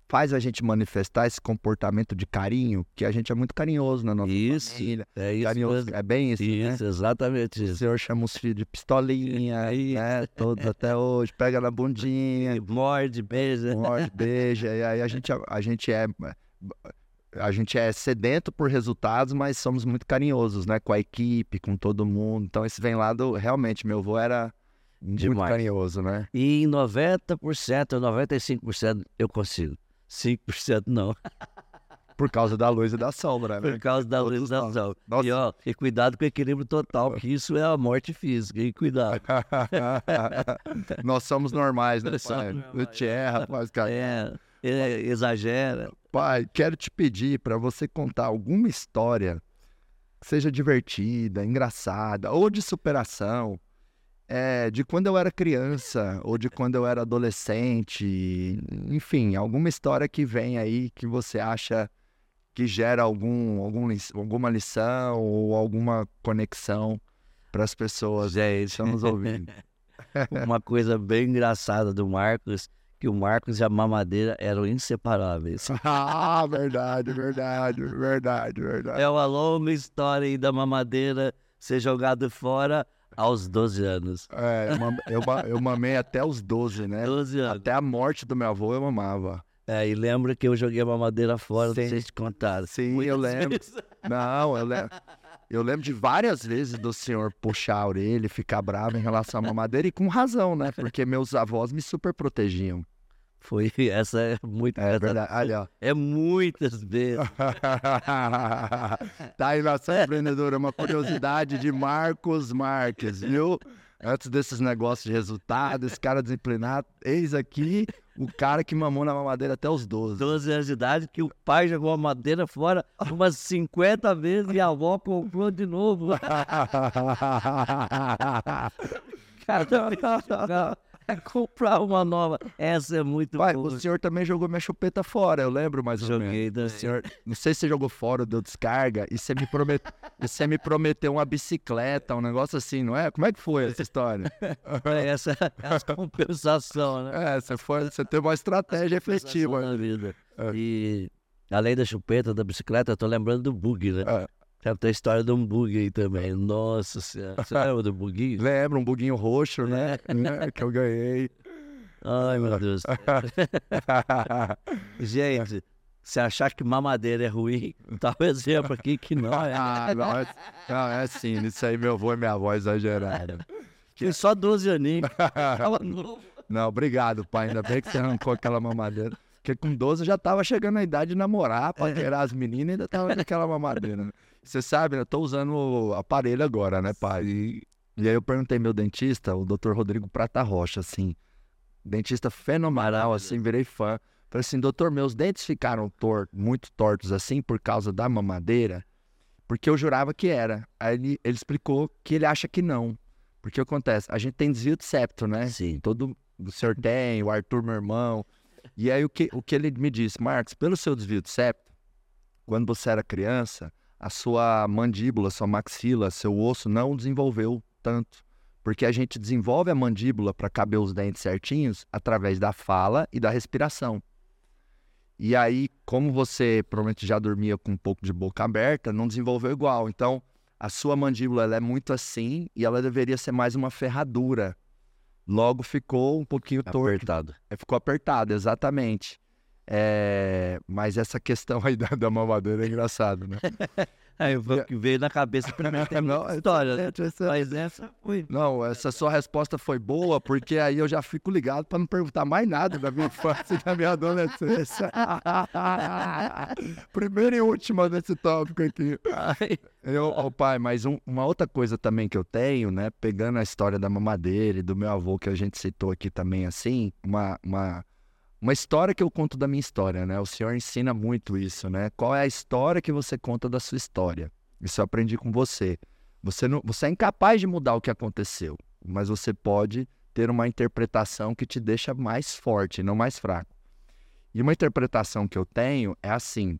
faz a gente manifestar esse comportamento de carinho, que a gente é muito carinhoso na nossa Isso, família. é isso Carinhoso, mesmo. é bem isso, né? Isso, exatamente O isso. senhor chama os filhos de pistolinha, Aí. né? Todos até hoje, pega na bundinha, Morde, beija. morde, beija, e aí a gente, a gente é a gente é sedento por resultados, mas somos muito carinhosos, né? Com a equipe, com todo mundo. Então isso vem lá do realmente meu avô era Muito Demais. carinhoso, né? E em 90% ou 95% eu consigo. 5% não, Por causa da luz e da sombra, né? por causa da Todos nós. legislação. Nossa. E, ó, e cuidado com o equilíbrio total, que isso é a morte física. E cuidado. Nós somos normais, né, pai? normais. Erra, faz cara. É, é, exagera. Pai, quero te pedir para você contar alguma história que seja divertida, engraçada ou de superação, é, de quando eu era criança ou de quando eu era adolescente, enfim, alguma história que vem aí que você acha que gera algum, algum alguma lição ou alguma conexão para as pessoas que Gente, estão nos ouvindo. uma coisa bem engraçada do Marcos, que o Marcos e a mamadeira eram inseparáveis. ah, verdade, verdade, verdade, verdade. É uma longa história aí da mamadeira ser jogado fora aos 12 anos. É, eu eu, ma- eu mamei até os 12, né? 12 anos. Até a morte do meu avô eu mamava. É, e lembra que eu joguei a mamadeira fora, Sim. te contaram. Sim, Muitas eu lembro. vezes. Não, eu lembro. Eu lembro de várias vezes do senhor puxar a orelha e ficar bravo em relação à mamadeira, e com razão, né? Porque meus avós me super protegiam. Foi, essa é muito. É essa verdade. Olha, ó. É muitas vezes. tá aí nossa empreendedora, uma curiosidade de Marcos Marques, viu? Antes desses negócios de resultado, esse cara disciplinado, eis aqui o cara que mamou na mamadeira até os 12. 12 anos de idade, que o pai jogou a madeira fora umas 50 vezes e a avó comprou de novo. Cara, é comprar uma nova. Essa é muito Pai, boa. o senhor também jogou minha chupeta fora, eu lembro mais ou menos. Joguei O também. senhor, não sei se você jogou fora, deu descarga, e você me, promet... e você me prometeu uma bicicleta, um negócio assim, não é? Como é que foi essa história? Essa é a compensação, né? É, você, foi, você teve uma estratégia efetiva. na vida. É. E além da chupeta, da bicicleta, eu tô lembrando do bug, né? É. Deve ter a história de um bug aí também. Nossa senhora. Você lembra do buguinho? Lembra um buguinho roxo, né? Né, que eu ganhei. Ai, meu Deus. Gente, se achar que mamadeira é ruim, tá um exemplo aqui que não é. ah, não, é, não, é assim, isso aí meu avô e minha avó exageraram. Tinha só 12 aninhos. Novo. Não, obrigado, pai. Ainda bem que você arrancou aquela mamadeira. Porque com 12 eu já tava chegando a idade de namorar, paquerar as meninas e ainda tava naquela mamadeira. Você sabe, né? Eu tô usando o aparelho agora, né, pai? E, e aí eu perguntei meu dentista, o Dr. Rodrigo Prata Rocha, assim, dentista fenomenal, assim, virei fã. Falei assim, doutor, meus dentes ficaram tor muito tortos assim por causa da mamadeira, porque eu jurava que era. Aí ele, ele explicou que ele acha que não. Porque o que acontece? A gente tem desvio de septo, né? Sim. Todo o senhor tem, o Arthur, meu irmão. E aí o que, o que ele me disse, Marcos, pelo seu desvio de septo, quando você era criança, a sua mandíbula, sua maxila, seu osso não desenvolveu tanto. Porque a gente desenvolve a mandíbula para caber os dentes certinhos através da fala e da respiração. E aí, como você provavelmente já dormia com um pouco de boca aberta, não desenvolveu igual. Então, a sua mandíbula ela é muito assim e ela deveria ser mais uma ferradura. Logo ficou um pouquinho torto. Apertado. É, Ficou apertado, exatamente. É, Mas essa questão aí da, da mamadeira é engraçado, né? Aí que veio na cabeça primeiro Não, história, essa- Mas essa foi. Não, essa sua resposta foi boa, porque aí eu já fico ligado para não perguntar mais nada da minha infância e da minha adolescência. Primeira e última desse tópico aqui. Eu, ó, pai, mas um- uma outra coisa também que eu tenho, né? Pegando a história da mamadeira e do meu avô que a gente citou aqui também, assim, uma, uma, uma história que eu conto da minha história, né? O senhor ensina muito isso, né? Qual é a história que você conta da sua história? Isso eu aprendi com você. Você, não, você é incapaz de mudar o que aconteceu, mas você pode ter uma interpretação que te deixa mais forte, não mais fraco. E uma interpretação que eu tenho é assim,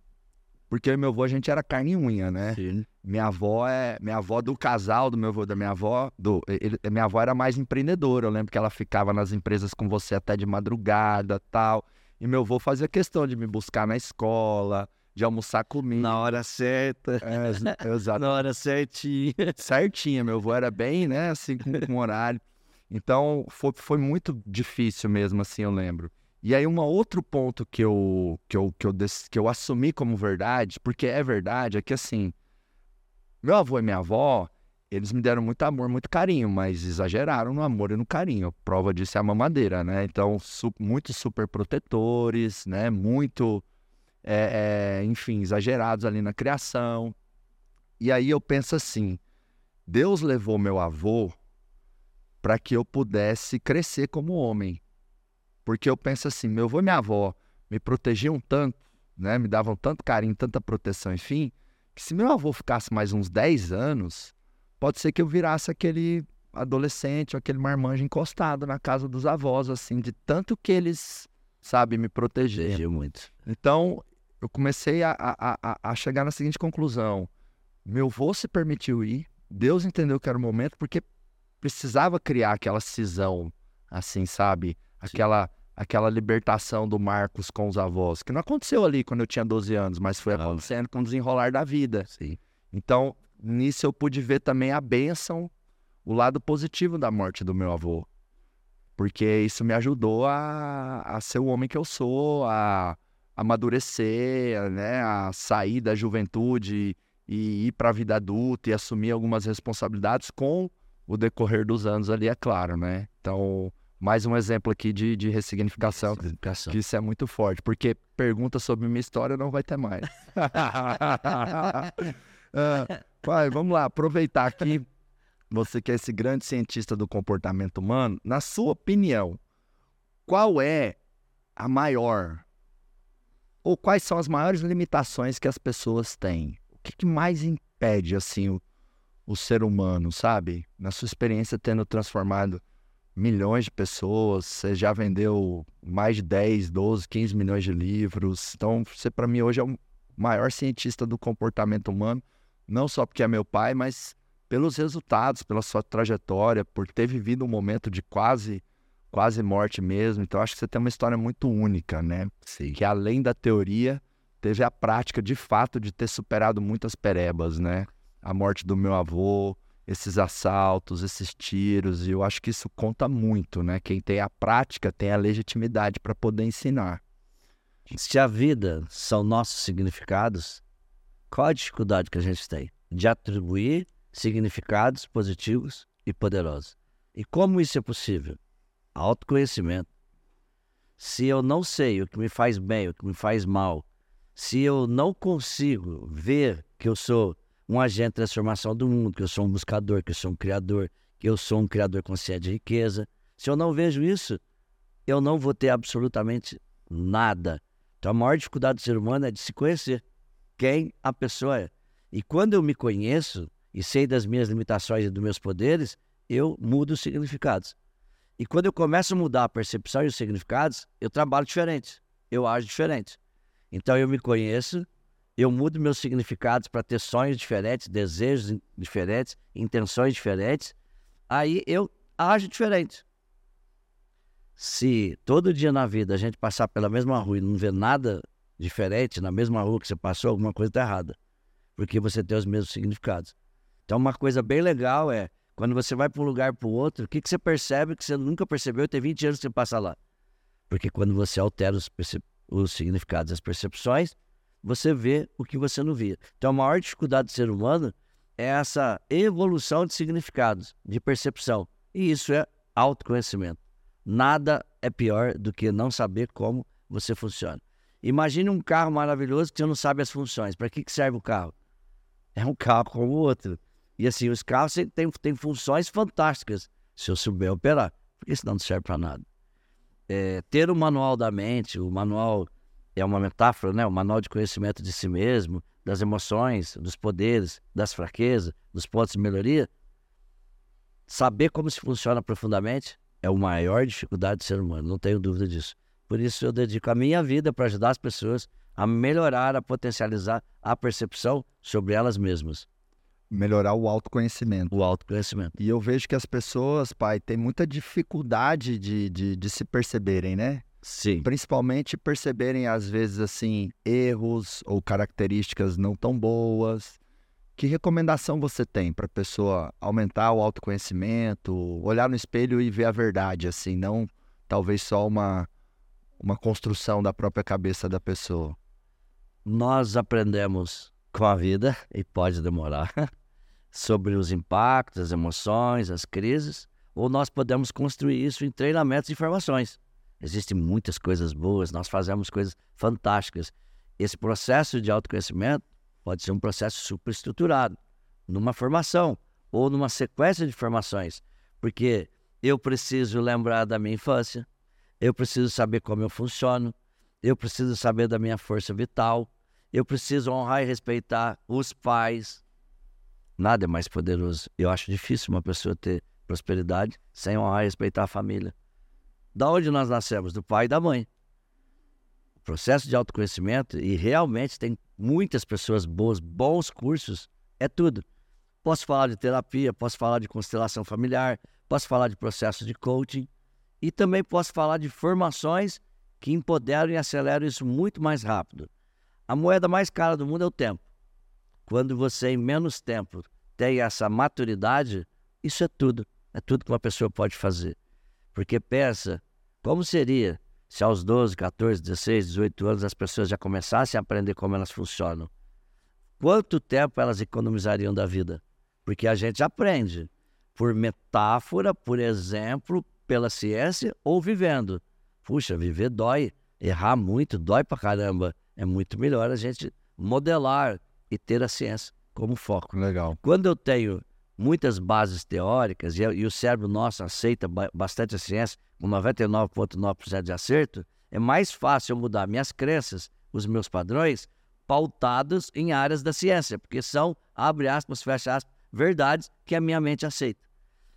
porque eu e meu avô a gente era carne e unha, né? sim. Minha avó é. Minha avó do casal do meu avô, da minha avó. Do, ele- minha avó era mais empreendedora. Eu lembro que ela ficava nas empresas com você até de madrugada tal. E meu avô fazia questão de me buscar na escola, de almoçar comigo. Na hora certa, É, ex- exato. na hora certinha. Certinha, meu avô era bem, né, assim, com, com horário. Então, foi, foi muito difícil mesmo, assim, eu lembro. E aí, um outro ponto que eu, que, eu, que, eu, que eu assumi como verdade, porque é verdade, é que, assim, meu avô e minha avó, eles me deram muito amor, muito carinho, mas exageraram no amor e no carinho. Prova disso é a mamadeira, né? Então, su muito super protetores, né? Muito, é, é, enfim, exagerados ali na criação. E aí eu penso assim: Deus levou meu avô para que eu pudesse crescer como homem. Porque eu penso assim: meu avô e minha avó me protegiam tanto, né? Me davam tanto carinho, tanta proteção, enfim, que se meu avô ficasse mais uns 10 anos pode ser que eu virasse aquele adolescente ou aquele marmanjo encostado na casa dos avós, assim, de tanto que eles, sabe, me proteger. muito. Então, eu comecei a, a, a, chegar na seguinte conclusão. Meu avô se permitiu ir, Deus entendeu que era o momento, porque precisava criar aquela cisão, assim, sabe? Aquela, aquela libertação do Marcos com os avós, que não aconteceu ali quando eu tinha 12 anos, mas foi acontecendo com o desenrolar da vida. Sim. Então, nisso eu pude ver também a bênção, o lado positivo da morte do meu avô. Porque isso me ajudou a, a ser o homem que eu sou, a amadurecer, né, a sair da juventude e ir para a vida adulta e assumir algumas responsabilidades com o decorrer dos anos ali, é claro, né? Então, mais um exemplo aqui de, de ressignificação, ressignificação, que isso é muito forte, porque pergunta sobre minha história não vai ter mais. uh, pai, vamos lá, aproveitar aqui, você que é esse grande cientista do comportamento humano, na sua opinião, qual é a maior ou quais são as maiores limitações que as pessoas têm? O que, que mais impede assim o, o ser humano, sabe? Na sua experiência tendo transformado milhões de pessoas, você já vendeu mais de 10, 12, 15 milhões de livros. Então, você para mim hoje é o maior cientista do comportamento humano não só porque é meu pai, mas pelos resultados, pela sua trajetória, por ter vivido um momento de quase quase morte mesmo. Então acho que você tem uma história muito única, né? Sim. Que além da teoria, teve a prática de fato de ter superado muitas perebas, né? A morte do meu avô, esses assaltos, esses tiros, e eu acho que isso conta muito, né? Quem tem a prática tem a legitimidade para poder ensinar. Se a vida são nossos significados, qual a dificuldade que a gente tem de atribuir significados positivos e poderosos? E como isso é possível? Autoconhecimento. Se eu não sei o que me faz bem, o que me faz mal, se eu não consigo ver que eu sou um agente de transformação do mundo, que eu sou um buscador, que eu sou um criador, que eu sou um criador consciente de riqueza, se eu não vejo isso, eu não vou ter absolutamente nada. Então a maior dificuldade do ser humano é de se conhecer quem a pessoa é. E quando eu me conheço e sei das minhas limitações e dos meus poderes, eu mudo os significados. E quando eu começo a mudar a percepção e os significados, eu trabalho diferente, eu ajo diferente. Então eu me conheço, eu mudo meus significados para ter sonhos diferentes, desejos diferentes, intenções diferentes, aí eu ajo diferente. Se todo dia na vida a gente passar pela mesma rua e não ver nada diferente, na mesma rua que você passou, alguma coisa está errada. Porque você tem os mesmos significados. Então, uma coisa bem legal é, quando você vai para um lugar para o outro, o que, que você percebe que você nunca percebeu tem 20 anos que você passa lá? Porque quando você altera os, os significados, as percepções, você vê o que você não via. Então, a maior dificuldade do ser humano é essa evolução de significados, de percepção. E isso é autoconhecimento. Nada é pior do que não saber como você funciona. Imagine um carro maravilhoso que você não sabe as funções. Para que, que serve o carro? É um carro como o outro. E assim, os carros têm, têm funções fantásticas se eu souber operar, porque senão não serve para nada. É, ter o manual da mente, o manual é uma metáfora, né? O manual de conhecimento de si mesmo, das emoções, dos poderes, das fraquezas, dos pontos de melhoria. Saber como se funciona profundamente é a maior dificuldade do ser humano, não tenho dúvida disso. Por isso eu dedico a minha vida para ajudar as pessoas a melhorar, a potencializar a percepção sobre elas mesmas. Melhorar o autoconhecimento. O autoconhecimento. E eu vejo que as pessoas, pai, têm muita dificuldade de, de, de se perceberem, né? Sim. Principalmente perceberem, às vezes, assim, erros ou características não tão boas. Que recomendação você tem para a pessoa aumentar o autoconhecimento, olhar no espelho e ver a verdade, assim, não talvez só uma uma construção da própria cabeça da pessoa? Nós aprendemos com a vida, e pode demorar, sobre os impactos, as emoções, as crises, ou nós podemos construir isso em treinamentos e formações. Existem muitas coisas boas, nós fazemos coisas fantásticas. Esse processo de autoconhecimento pode ser um processo superestruturado, numa formação ou numa sequência de formações, porque eu preciso lembrar da minha infância, eu preciso saber como eu funciono, eu preciso saber da minha força vital, eu preciso honrar e respeitar os pais. Nada é mais poderoso. Eu acho difícil uma pessoa ter prosperidade sem honrar e respeitar a família. Da onde nós nascemos? Do pai e da mãe. O processo de autoconhecimento, e realmente tem muitas pessoas boas, bons cursos, é tudo. Posso falar de terapia, posso falar de constelação familiar, posso falar de processo de coaching e também posso falar de formações que empoderam e aceleram isso muito mais rápido. A moeda mais cara do mundo é o tempo. Quando você, em menos tempo, tem essa maturidade, isso é tudo. É tudo que uma pessoa pode fazer. Porque pensa, como seria se aos 12, 14, 16, 18 anos as pessoas já começassem a aprender como elas funcionam? Quanto tempo elas economizariam da vida? Porque a gente aprende por metáfora, por exemplo, pela ciência ou vivendo. Puxa, viver dói. Errar muito dói pra caramba é muito melhor a gente modelar e ter a ciência como foco. Legal. Quando eu tenho muitas bases teóricas e, e o cérebro nosso aceita ba bastante a ciência, com 99,9% de acerto, é mais fácil eu mudar minhas crenças, os meus padrões, pautados em áreas da ciência, porque são, abre aspas, fecha aspas, verdades que a minha mente aceita.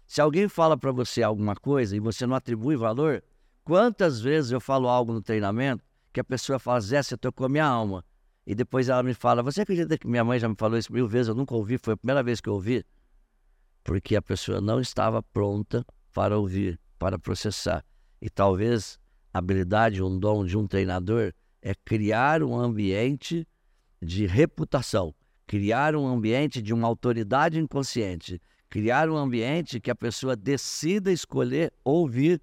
Se alguém fala para você alguma coisa e você não atribui valor, quantas vezes eu falo algo no treinamento que a pessoa fala, Zé, você tocou minha alma. E depois ela me fala, você acredita que minha mãe já me falou isso mil vezes, eu nunca ouvi, foi a primeira vez que eu ouvi? Porque a pessoa não estava pronta para ouvir, para processar. E talvez a habilidade, um dom de um treinador é criar um ambiente de reputação, criar um ambiente de uma autoridade inconsciente, criar um ambiente que a pessoa decida escolher ouvir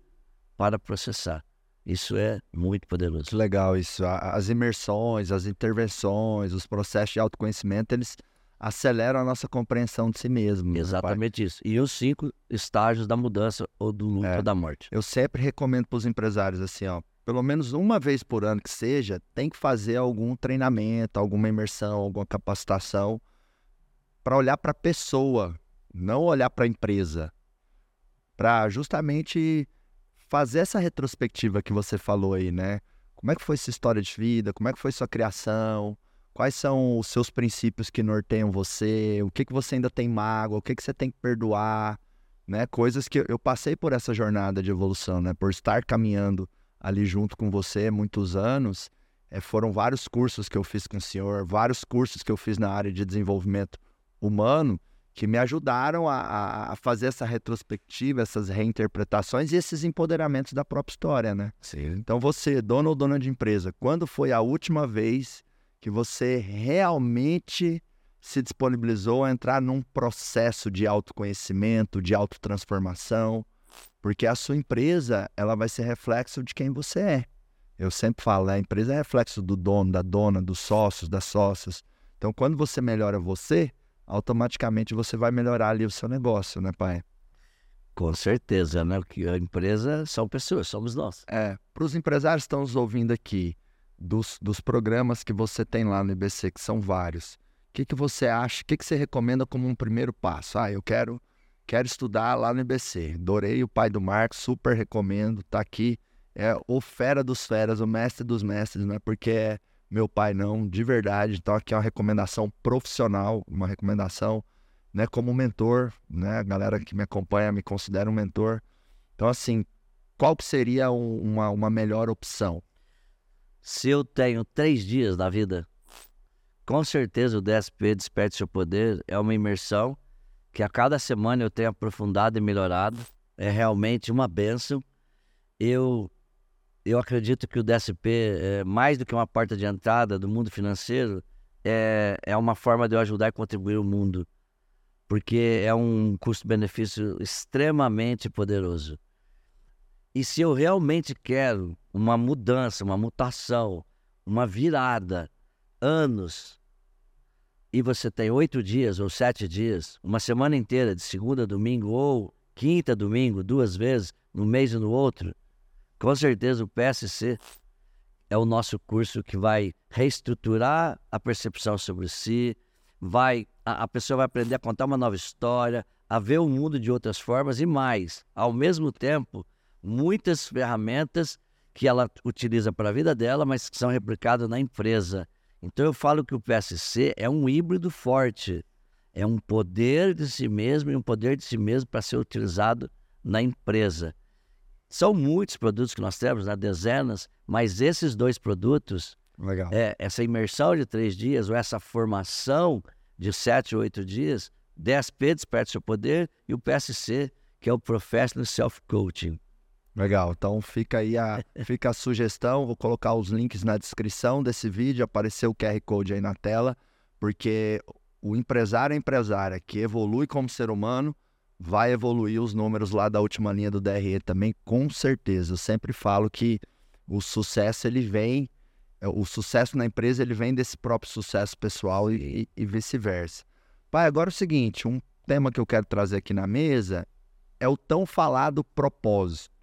para processar. Isso é muito poderoso. Legal isso. As imersões, as intervenções, os processos de autoconhecimento, eles aceleram a nossa compreensão de si mesmo. Exatamente isso. E os cinco estágios da mudança ou do luto é. ou da morte. Eu sempre recomendo para os empresários assim, ó, pelo menos uma vez por ano que seja, tem que fazer algum treinamento, alguma imersão, alguma capacitação para olhar para a pessoa, não olhar para a empresa, para justamente fazer essa retrospectiva que você falou aí, né? Como é que foi essa história de vida? Como é que foi sua criação? Quais são os seus princípios que norteiam você? O que, que você ainda tem mágoa? O que, que você tem que perdoar? Né? Coisas que eu passei por essa jornada de evolução, né? Por estar caminhando ali junto com você muitos anos. É, foram vários cursos que eu fiz com o senhor, vários cursos que eu fiz na área de desenvolvimento humano que me ajudaram a, a, fazer essa retrospectiva, essas reinterpretações e esses empoderamentos da própria história, né? Sim. Então você, dono ou dona de empresa, quando foi a última vez que você realmente se disponibilizou a entrar num processo de autoconhecimento, de autotransformação? Porque a sua empresa, ela vai ser reflexo de quem você é. Eu sempre falo, né? a empresa é reflexo do dono, da dona, dos sócios, das sócias. Então, quando você melhora você, automaticamente você vai melhorar ali o seu negócio, né, pai? Com certeza, né? Porque a empresa são pessoas, somos nós. É. Para os empresários que estão nos ouvindo aqui, dos, dos programas que você tem lá no IBC, que são vários, o que, que você acha, o que, que você recomenda como um primeiro passo? Ah, eu quero, quero estudar lá no IBC. Adorei o pai do Marcos, super recomendo, tá aqui. É o fera dos feras, o mestre dos mestres, né? Porque é meu pai não, de verdade. Então aqui é uma recomendação profissional, uma recomendação, né, como mentor, né? A galera que me acompanha me considera um mentor. Então assim, qual seria um, uma, uma melhor opção? Se eu tenho três dias da vida, com certeza o DSP Desperte Seu Poder é uma imersão que a cada semana eu tenho aprofundado e melhorado. É realmente uma benção. Eu eu acredito que o DSP, é, mais do que uma porta de entrada do mundo financeiro, é, é uma forma de eu ajudar e contribuir ao mundo. Porque é um custo-benefício extremamente poderoso. E se eu realmente quero uma mudança, uma mutação, uma virada, anos, e você tem oito dias ou sete dias, uma semana inteira, de segunda a domingo ou quinta a domingo, duas vezes, no mês e no outro, com certeza o PSC é o nosso curso que vai reestruturar a percepção sobre si, vai a, a pessoa vai aprender a contar uma nova história, a ver o mundo de outras formas e mais, ao mesmo tempo, muitas ferramentas que ela utiliza para a vida dela, mas que são replicadas na empresa. Então eu falo que o PSC é um híbrido forte, é um poder de si mesmo e um poder de si mesmo para ser utilizado na empresa. São muitos produtos que nós temos, né? dezenas, mas esses dois produtos, é, essa imersão de três dias ou essa formação de sete ou oito dias, DSP, Desperte Seu Poder, e o PSC, que é o Professional Self Coaching. Legal, então fica aí a, fica a sugestão, vou colocar os links na descrição desse vídeo, apareceu o QR Code aí na tela, porque o empresário e empresária que evolui como ser humano vai evoluir os números lá da última linha do DRE também, com certeza. Eu sempre falo que o sucesso ele vem, é, o sucesso na empresa ele vem desse próprio sucesso pessoal e, e, e vice-versa. Pai, agora é o seguinte, um tema que eu quero trazer aqui na mesa é o tão falado propósito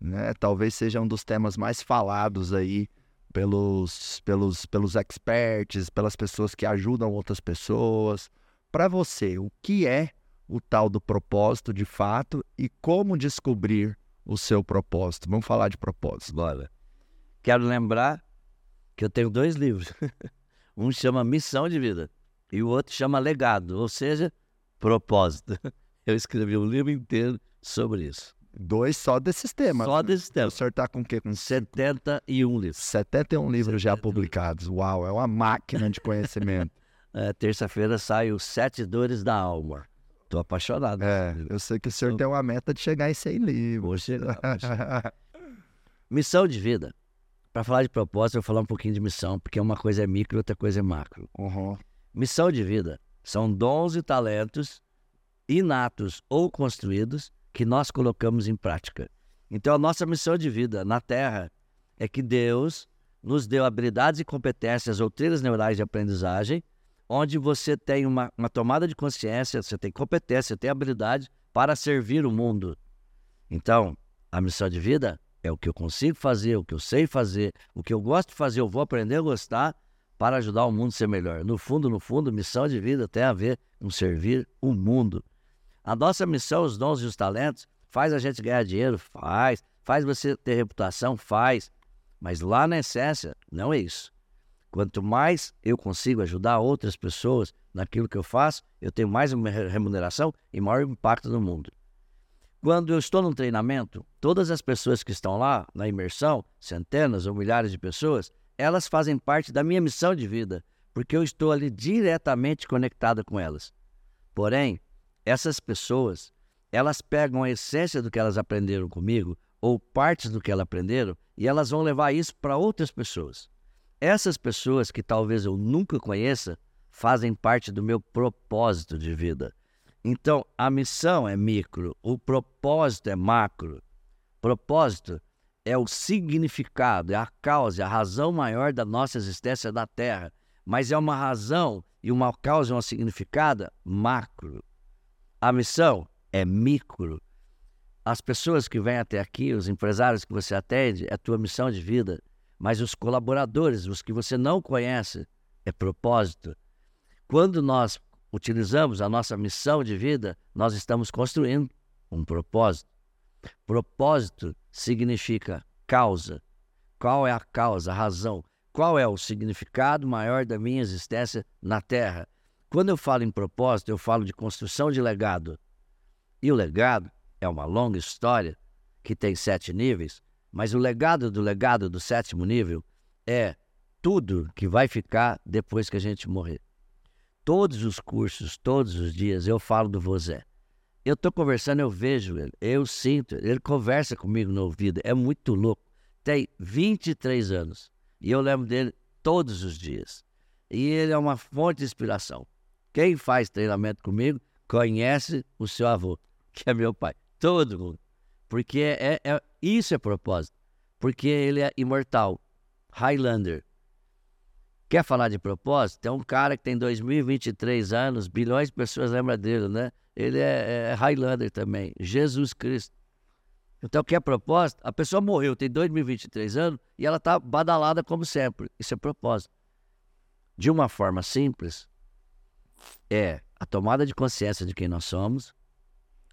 né? Talvez seja um dos temas mais falados aí pelos, pelos, pelos experts, pelas pessoas que ajudam outras pessoas. Para você, o que é o tal do propósito de fato e como descobrir o seu propósito? Vamos falar de propósito. Bora. Quero lembrar que eu tenho dois livros. um chama Missão de Vida e o outro chama Legado, ou seja, Propósito. Eu escrevi um livro inteiro sobre isso. Dois só desses temas. Só né? desses O temas. senhor está com o quê? Com 71 livros. 71 livros já 71. publicados. Uau, é uma máquina de conhecimento. É, Terça-feira sai os Sete Dores da Alma. Tô apaixonado. é, eu sei que o senhor tem uma meta de chegar em 100 livros. Vou chegar, vou chegar. Missão de vida. Para falar de propósito, eu vou falar um pouquinho de missão, porque uma coisa é micro, outra coisa é macro. Uhum. Missão de vida são dons e talentos inatos ou construídos que nós colocamos em prática. Então, a nossa missão de vida na Terra é que Deus nos deu habilidades e competências ou trilhas neurais de aprendizagem, onde você tem uma, uma tomada de consciência, você tem competência, você tem habilidade para servir o mundo. Então, a missão de vida é o que eu consigo fazer, o que eu sei fazer, o que eu gosto de fazer, eu vou aprender a gostar para ajudar o mundo a ser melhor. No fundo, no fundo, missão de vida tem a ver com servir o mundo. A nossa missão, os dons e os talentos, faz a gente ganhar dinheiro? Faz. Faz você ter reputação? Faz. Mas lá na essência, não é isso. Quanto mais eu consigo ajudar outras pessoas naquilo que eu faço, eu tenho mais remuneração e maior impacto no mundo. Quando eu estou num treinamento, todas as pessoas que estão lá na imersão, centenas ou milhares de pessoas, elas fazem parte da minha missão de vida, porque eu estou ali diretamente conectado com elas. Porém, essas pessoas, elas pegam a essência do que elas aprenderam comigo, ou partes do que elas aprenderam, e elas vão levar isso para outras pessoas. Essas pessoas que talvez eu nunca conheça, fazem parte do meu propósito de vida. Então, a missão é micro, o propósito é macro. Propósito é o significado, é a causa, é a razão maior da nossa existência na Terra. Mas é uma razão e uma causa e um significado macro. A missão é micro. As pessoas que vêm até aqui, os empresários que você atende, é a tua missão de vida. Mas os colaboradores, os que você não conhece, é propósito. Quando nós utilizamos a nossa missão de vida, nós estamos construindo um propósito. Propósito significa causa. Qual é a causa, a razão? Qual é o significado maior da minha existência na Terra? Quando eu falo em propósito, eu falo de construção de legado. E o legado é uma longa história que tem sete níveis, mas o legado do legado do sétimo nível é tudo que vai ficar depois que a gente morrer. Todos os cursos, todos os dias, eu falo do Vozé. Eu estou conversando, eu vejo ele, eu sinto, ele conversa comigo no ouvido, é muito louco. Tem 23 anos e eu lembro dele todos os dias. E ele é uma fonte de inspiração. Quem faz treinamento comigo conhece o seu avô, que é meu pai. Todo mundo. Porque é, é- isso é propósito. Porque ele é imortal. Highlander. Quer falar de propósito? Tem um cara que tem 2023 anos, bilhões de pessoas lembram dele, né? Ele é, é Highlander também, Jesus Cristo. Então, quer propósito? A pessoa morreu, tem 2023 anos e ela está badalada como sempre. Isso é propósito. De uma forma simples, é a tomada de consciência de quem nós somos,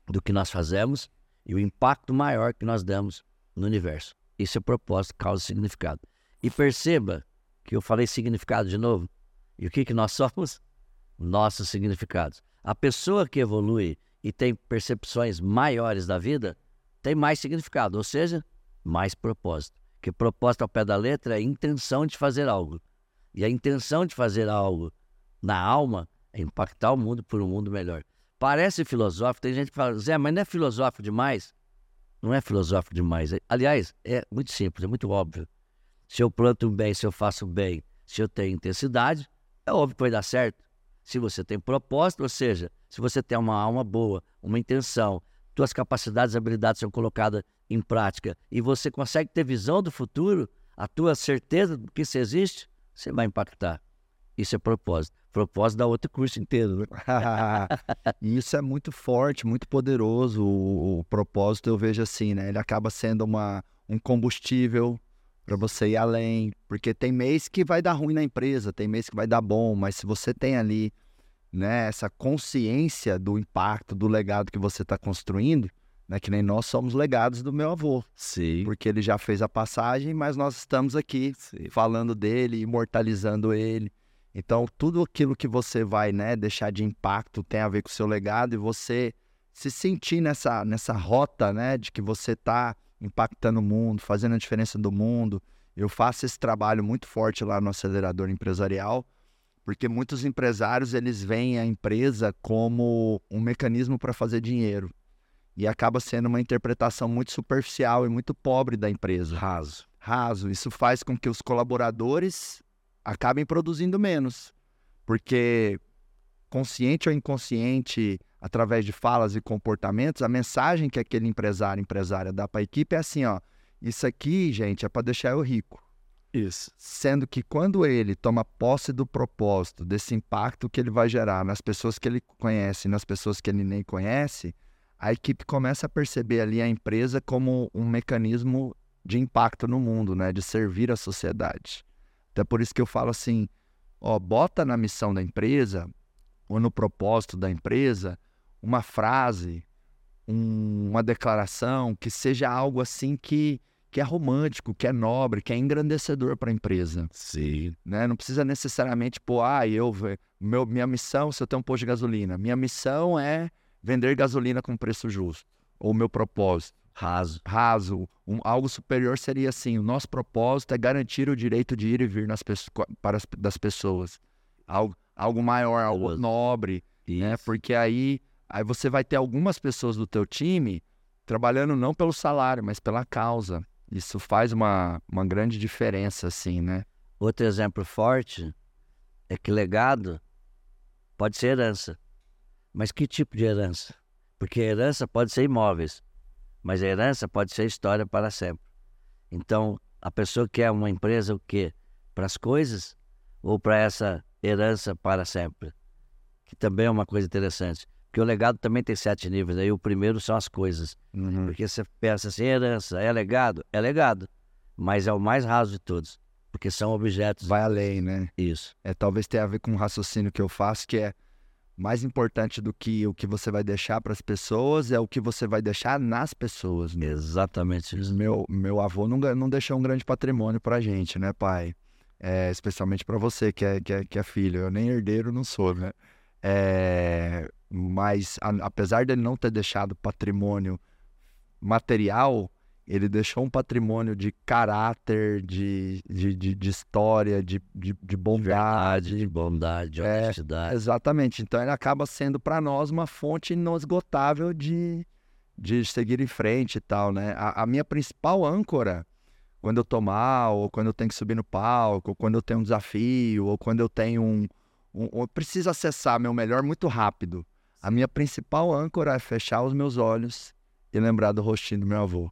do que nós fazemos e o impacto maior que nós damos no universo. Isso é propósito, causa e significado. E perceba que eu falei significado de novo. E o que, que nós somos? Nossos significados. A pessoa que evolui e tem percepções maiores da vida tem mais significado, ou seja, mais propósito. Que propósito ao pé da letra é a intenção de fazer algo. E a intenção de fazer algo na alma é impactar o mundo por um mundo melhor. Parece filosófico, tem gente que fala, Zé, mas não é filosófico demais? Não é filosófico demais. Aliás, é muito simples, é muito óbvio. Se eu planto bem, se eu faço bem, se eu tenho intensidade, é óbvio que vai dar certo. Se você tem propósito, ou seja, se você tem uma alma boa, uma intenção, tuas capacidades e habilidades são colocadas em prática e você consegue ter visão do futuro, a tua certeza do que isso existe, você vai impactar. Isso é propósito. Propósito dá outro curso inteiro. Né? e isso é muito forte, muito poderoso. O, o, propósito eu vejo assim, né? Ele acaba sendo uma, um combustível para você ir além. Porque tem mês que vai dar ruim na empresa, tem mês que vai dar bom, mas se você tem ali né, essa consciência do impacto, do legado que você está construindo, né, que nem nós somos legados do meu avô. Sim. Porque ele já fez a passagem, mas nós estamos aqui Sim. falando dele, imortalizando ele. Então, tudo aquilo que você vai né, deixar de impacto tem a ver com o seu legado e você se sentir nessa, nessa rota né, de que você está impactando o mundo, fazendo a diferença do mundo. Eu faço esse trabalho muito forte lá no acelerador empresarial, porque muitos empresários eles veem a empresa como um mecanismo para fazer dinheiro e acaba sendo uma interpretação muito superficial e muito pobre da empresa. Raso. Raso. Isso faz com que os colaboradores acabem produzindo menos, porque consciente ou inconsciente, através de falas e comportamentos, a mensagem que aquele empresário, empresária dá para a equipe é assim, ó, isso aqui, gente, é para deixar eu rico. Isso. Sendo que quando ele toma posse do propósito, desse impacto que ele vai gerar nas pessoas que ele conhece, nas pessoas que ele nem conhece, a equipe começa a perceber ali a empresa como um mecanismo de impacto no mundo, né, de servir a sociedade. Então é por isso que eu falo assim, ó, bota na missão da empresa ou no propósito da empresa uma frase, um, uma declaração que seja algo assim que que é romântico, que é nobre, que é engrandecedor para a empresa. Sim. Né? Não precisa necessariamente, pô, ah, eu, meu, minha missão, se eu tenho um posto de gasolina, minha missão é vender gasolina com preço justo. Ou meu propósito. Raso. Raso. Um, algo superior seria assim: o nosso propósito é garantir o direito de ir e vir nas para as, das pessoas. Algo, algo maior, algo nobre. Né? Porque aí, aí você vai ter algumas pessoas do teu time trabalhando não pelo salário, mas pela causa. Isso faz uma, uma grande diferença, assim, né? Outro exemplo forte é que legado pode ser herança. Mas que tipo de herança? Porque herança pode ser imóveis, mas a herança pode ser história para sempre. Então, a pessoa quer uma empresa o quê? Para as coisas ou para essa herança para sempre? Que também é uma coisa interessante. Porque o legado também tem sete níveis. Aí o primeiro são as coisas. Uhum. Porque você pensa assim, herança, é legado? É legado. Mas é o mais raso de todos. Porque são objetos. Vai além, né? Isso. É, talvez tenha a ver com um raciocínio que eu faço, que é mais importante do que o que você vai deixar para as pessoas é o que você vai deixar nas pessoas. Né? Exatamente isso. Meu, meu avô não, não deixou um grande patrimônio para gente, né, pai? É, especialmente para você que é, que, é, que é filho. Eu nem herdeiro não sou, né? É, mas a, apesar dele não ter deixado patrimônio material, ele deixou um patrimônio de caráter, de, de, de, de história, de, de, de bondade. De, de bondade, de é, honestidade. Exatamente. Então ele acaba sendo para nós uma fonte inesgotável de, de seguir em frente e tal, né? A, a, minha principal âncora, quando eu tô mal, ou quando eu tenho que subir no palco, ou quando eu tenho um desafio, ou quando eu tenho um, um, um eu preciso acessar meu melhor muito rápido. A minha principal âncora é fechar os meus olhos e lembrar do rostinho do meu avô.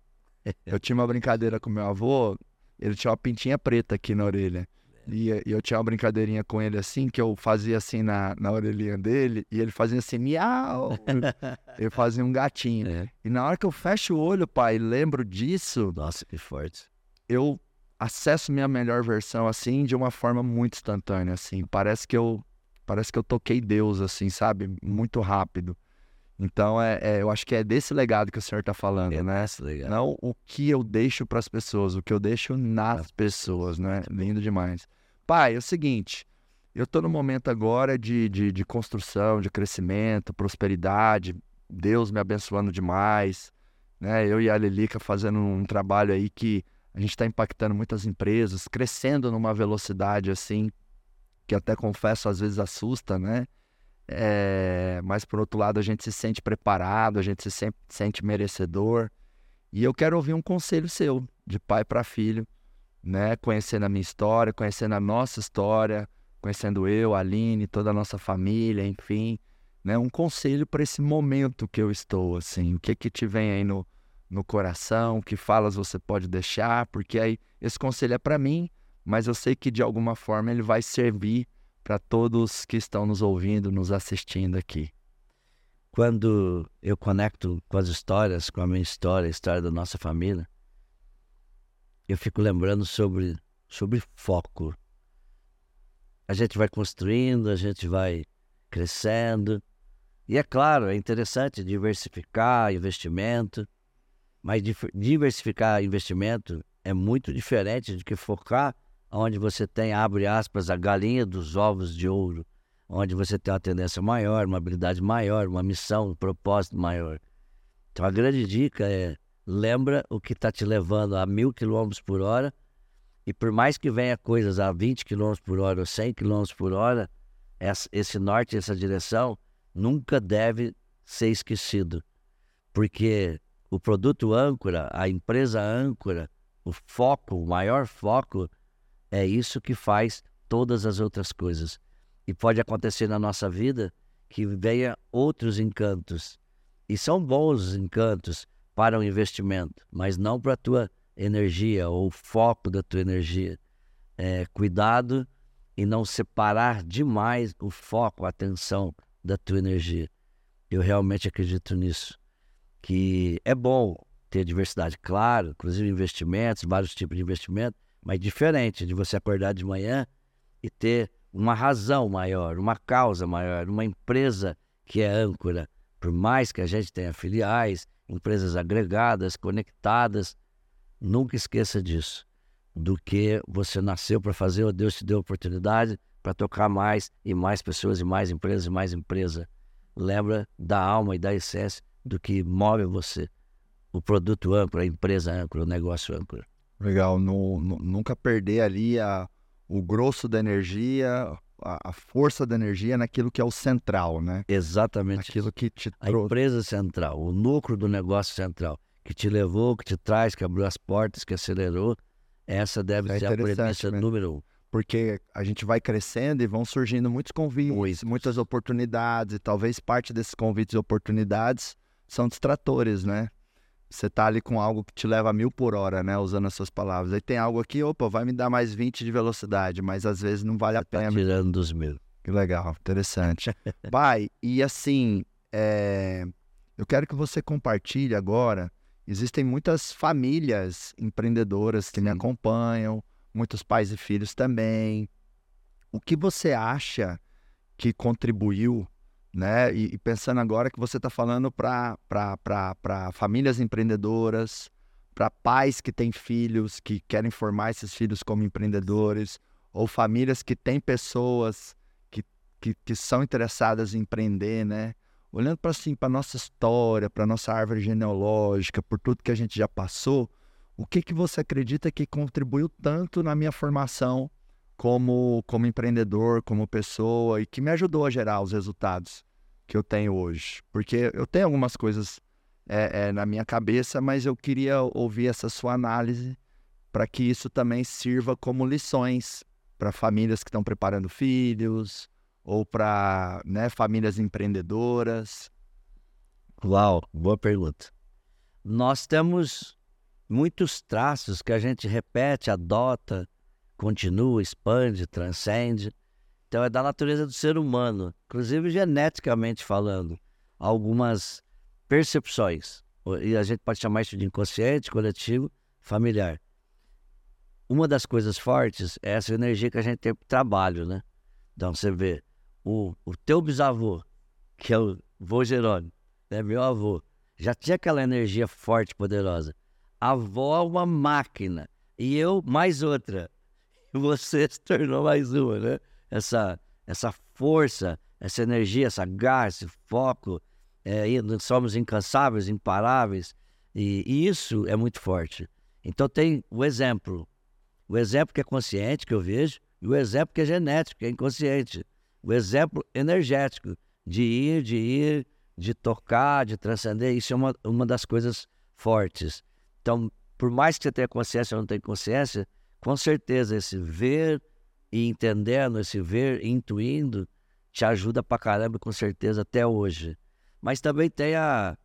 Eu tinha uma brincadeira com meu avô, ele tinha uma pintinha preta aqui na orelha. E, e eu tinha uma brincadeirinha com ele assim, que eu fazia assim na, na orelhinha dele, e ele fazia assim, miau! ele fazia um gatinho. É. E na hora que eu fecho o olho, pai, lembro disso, Nossa, que forte. eu acesso minha melhor versão assim de uma forma muito instantânea assim. Parece que eu parece que eu toquei Deus assim, sabe? Muito rápido. Então é, é- eu acho que é desse legado que o senhor tá falando, É, né? Não o que eu deixo para as pessoas, o que eu deixo nas pessoas, né? Lindo demais. Pai, é o seguinte, eu tô no momento agora de, de, de construção, de crescimento, prosperidade, Deus me abençoando demais, né? Eu e a Lilica fazendo um trabalho aí que a gente está impactando muitas empresas, crescendo numa velocidade assim, que até confesso às vezes assusta, né? É, mas por outro lado a gente se sente preparado, a gente se sem- sente merecedor. E eu quero ouvir um conselho seu, de pai para filho, né? Conhecendo a minha história, conhecendo a nossa história, conhecendo eu, a Aline, toda a nossa família, enfim, né? Um conselho para esse momento que eu estou, assim, o que que te vem aí no, no coração, que falas você pode deixar, porque aí esse conselho é para mim, mas eu sei que de alguma forma ele vai servir para todos que estão nos ouvindo, nos assistindo aqui. Quando eu conecto com as histórias, com a minha história, a história da nossa família, eu fico lembrando sobre, sobre foco. A gente vai construindo, a gente vai crescendo. E é claro, é interessante diversificar investimento, mas diversificar investimento é muito diferente de que focar onde você tem, abre aspas, a galinha dos ovos de ouro onde você tem uma tendência maior, uma habilidade maior, uma missão, um propósito maior. Então a grande dica é lembra o que está te levando a mil quilômetros por hora e por mais que venha coisas a 20 quilômetros por hora ou 100 quilômetros por hora, esse norte, essa direção nunca deve ser esquecido, porque o produto âncora, a empresa âncora, o foco, o maior foco é isso que faz todas as outras coisas. E pode acontecer na nossa vida que venha outros encantos. E são bons os encantos para o investimento, mas não para a tua energia ou o foco da tua energia. É, cuidado e não separar demais o foco, a atenção da tua energia. Eu realmente acredito nisso. Que é bom ter diversidade, claro, inclusive investimentos, vários tipos de investimento, mas diferente de você acordar de manhã e ter uma razão maior, uma causa maior, uma empresa que é âncora. Por mais que a gente tenha filiais, empresas agregadas, conectadas, nunca esqueça disso. Do que você nasceu para fazer, ou Deus te deu oportunidade para tocar mais e mais pessoas, e mais empresas, e mais empresa. Lembra da alma e da essência do que move você. O produto âncora, a empresa âncora, o negócio âncora. Legal, nu- nu- nunca perder ali a, o grosso da energia, a, a força da energia naquilo que é o central, né? Exatamente. Aquilo que te A trouxe. empresa central, o núcleo do negócio central, que te levou, que te traz, que abriu as portas, que acelerou, essa deve É ser a premissa né? número um. Porque a gente vai crescendo e vão surgindo muitos convites, Muitos. muitas oportunidades, e talvez parte desses convites e oportunidades são distratores, né? Você tá ali com algo que te leva a mil por hora, né? Usando as suas palavras. Aí tem algo aqui, opa, vai me dar mais 20 de velocidade, mas às vezes não vale a Tá pena. tirando dos mil. Que legal, interessante. Pai, e assim, é, eu quero que você compartilhe agora. Existem muitas famílias empreendedoras que me Sim. acompanham, muitos pais e filhos também. O que você acha que contribuiu, né? E, e pensando agora que você está falando para famílias empreendedoras, para pais que têm filhos, que querem formar esses filhos como empreendedores, ou famílias que têm pessoas que, que, que são interessadas em empreender, né? Olhando para assim, para nossa história, para nossa árvore genealógica, por tudo que a gente já passou, o que que você acredita que contribuiu tanto na minha formação como como empreendedor, como pessoa e que me ajudou a gerar os resultados que eu tenho hoje? Porque eu tenho algumas coisas é, é, na minha cabeça, mas eu queria ouvir essa sua análise para que isso também sirva como lições para famílias que estão preparando filhos ou para né, famílias empreendedoras. Uau, boa pergunta. Nós temos muitos traços que a gente repete, adota continua, expande, transcende. Então é da natureza do ser humano, inclusive geneticamente falando, algumas percepções. E a gente pode chamar isso de inconsciente, coletivo, familiar. Uma das coisas fortes é essa energia que a gente tem para o trabalho, né? Então você vê, o, o teu bisavô, que é o vô Jerônimo, né, meu avô, já tinha aquela energia forte, poderosa. A avó é uma máquina e eu mais outra. Você se tornou mais uma, né? Essa, essa força, essa energia, essa garra, esse foco. É, somos incansáveis, imparáveis. E, e isso é muito forte. Então tem o exemplo. O exemplo que é consciente, que eu vejo, e o exemplo que é genético, que é inconsciente. O exemplo energético, de ir, de ir, de tocar, de transcender, isso é uma, uma das coisas fortes. Então, por mais que você tenha consciência ou não tenha consciência, com certeza esse ver e entendendo, esse ver e intuindo, te ajuda pra caramba, com certeza, até hoje. Mas também tem a,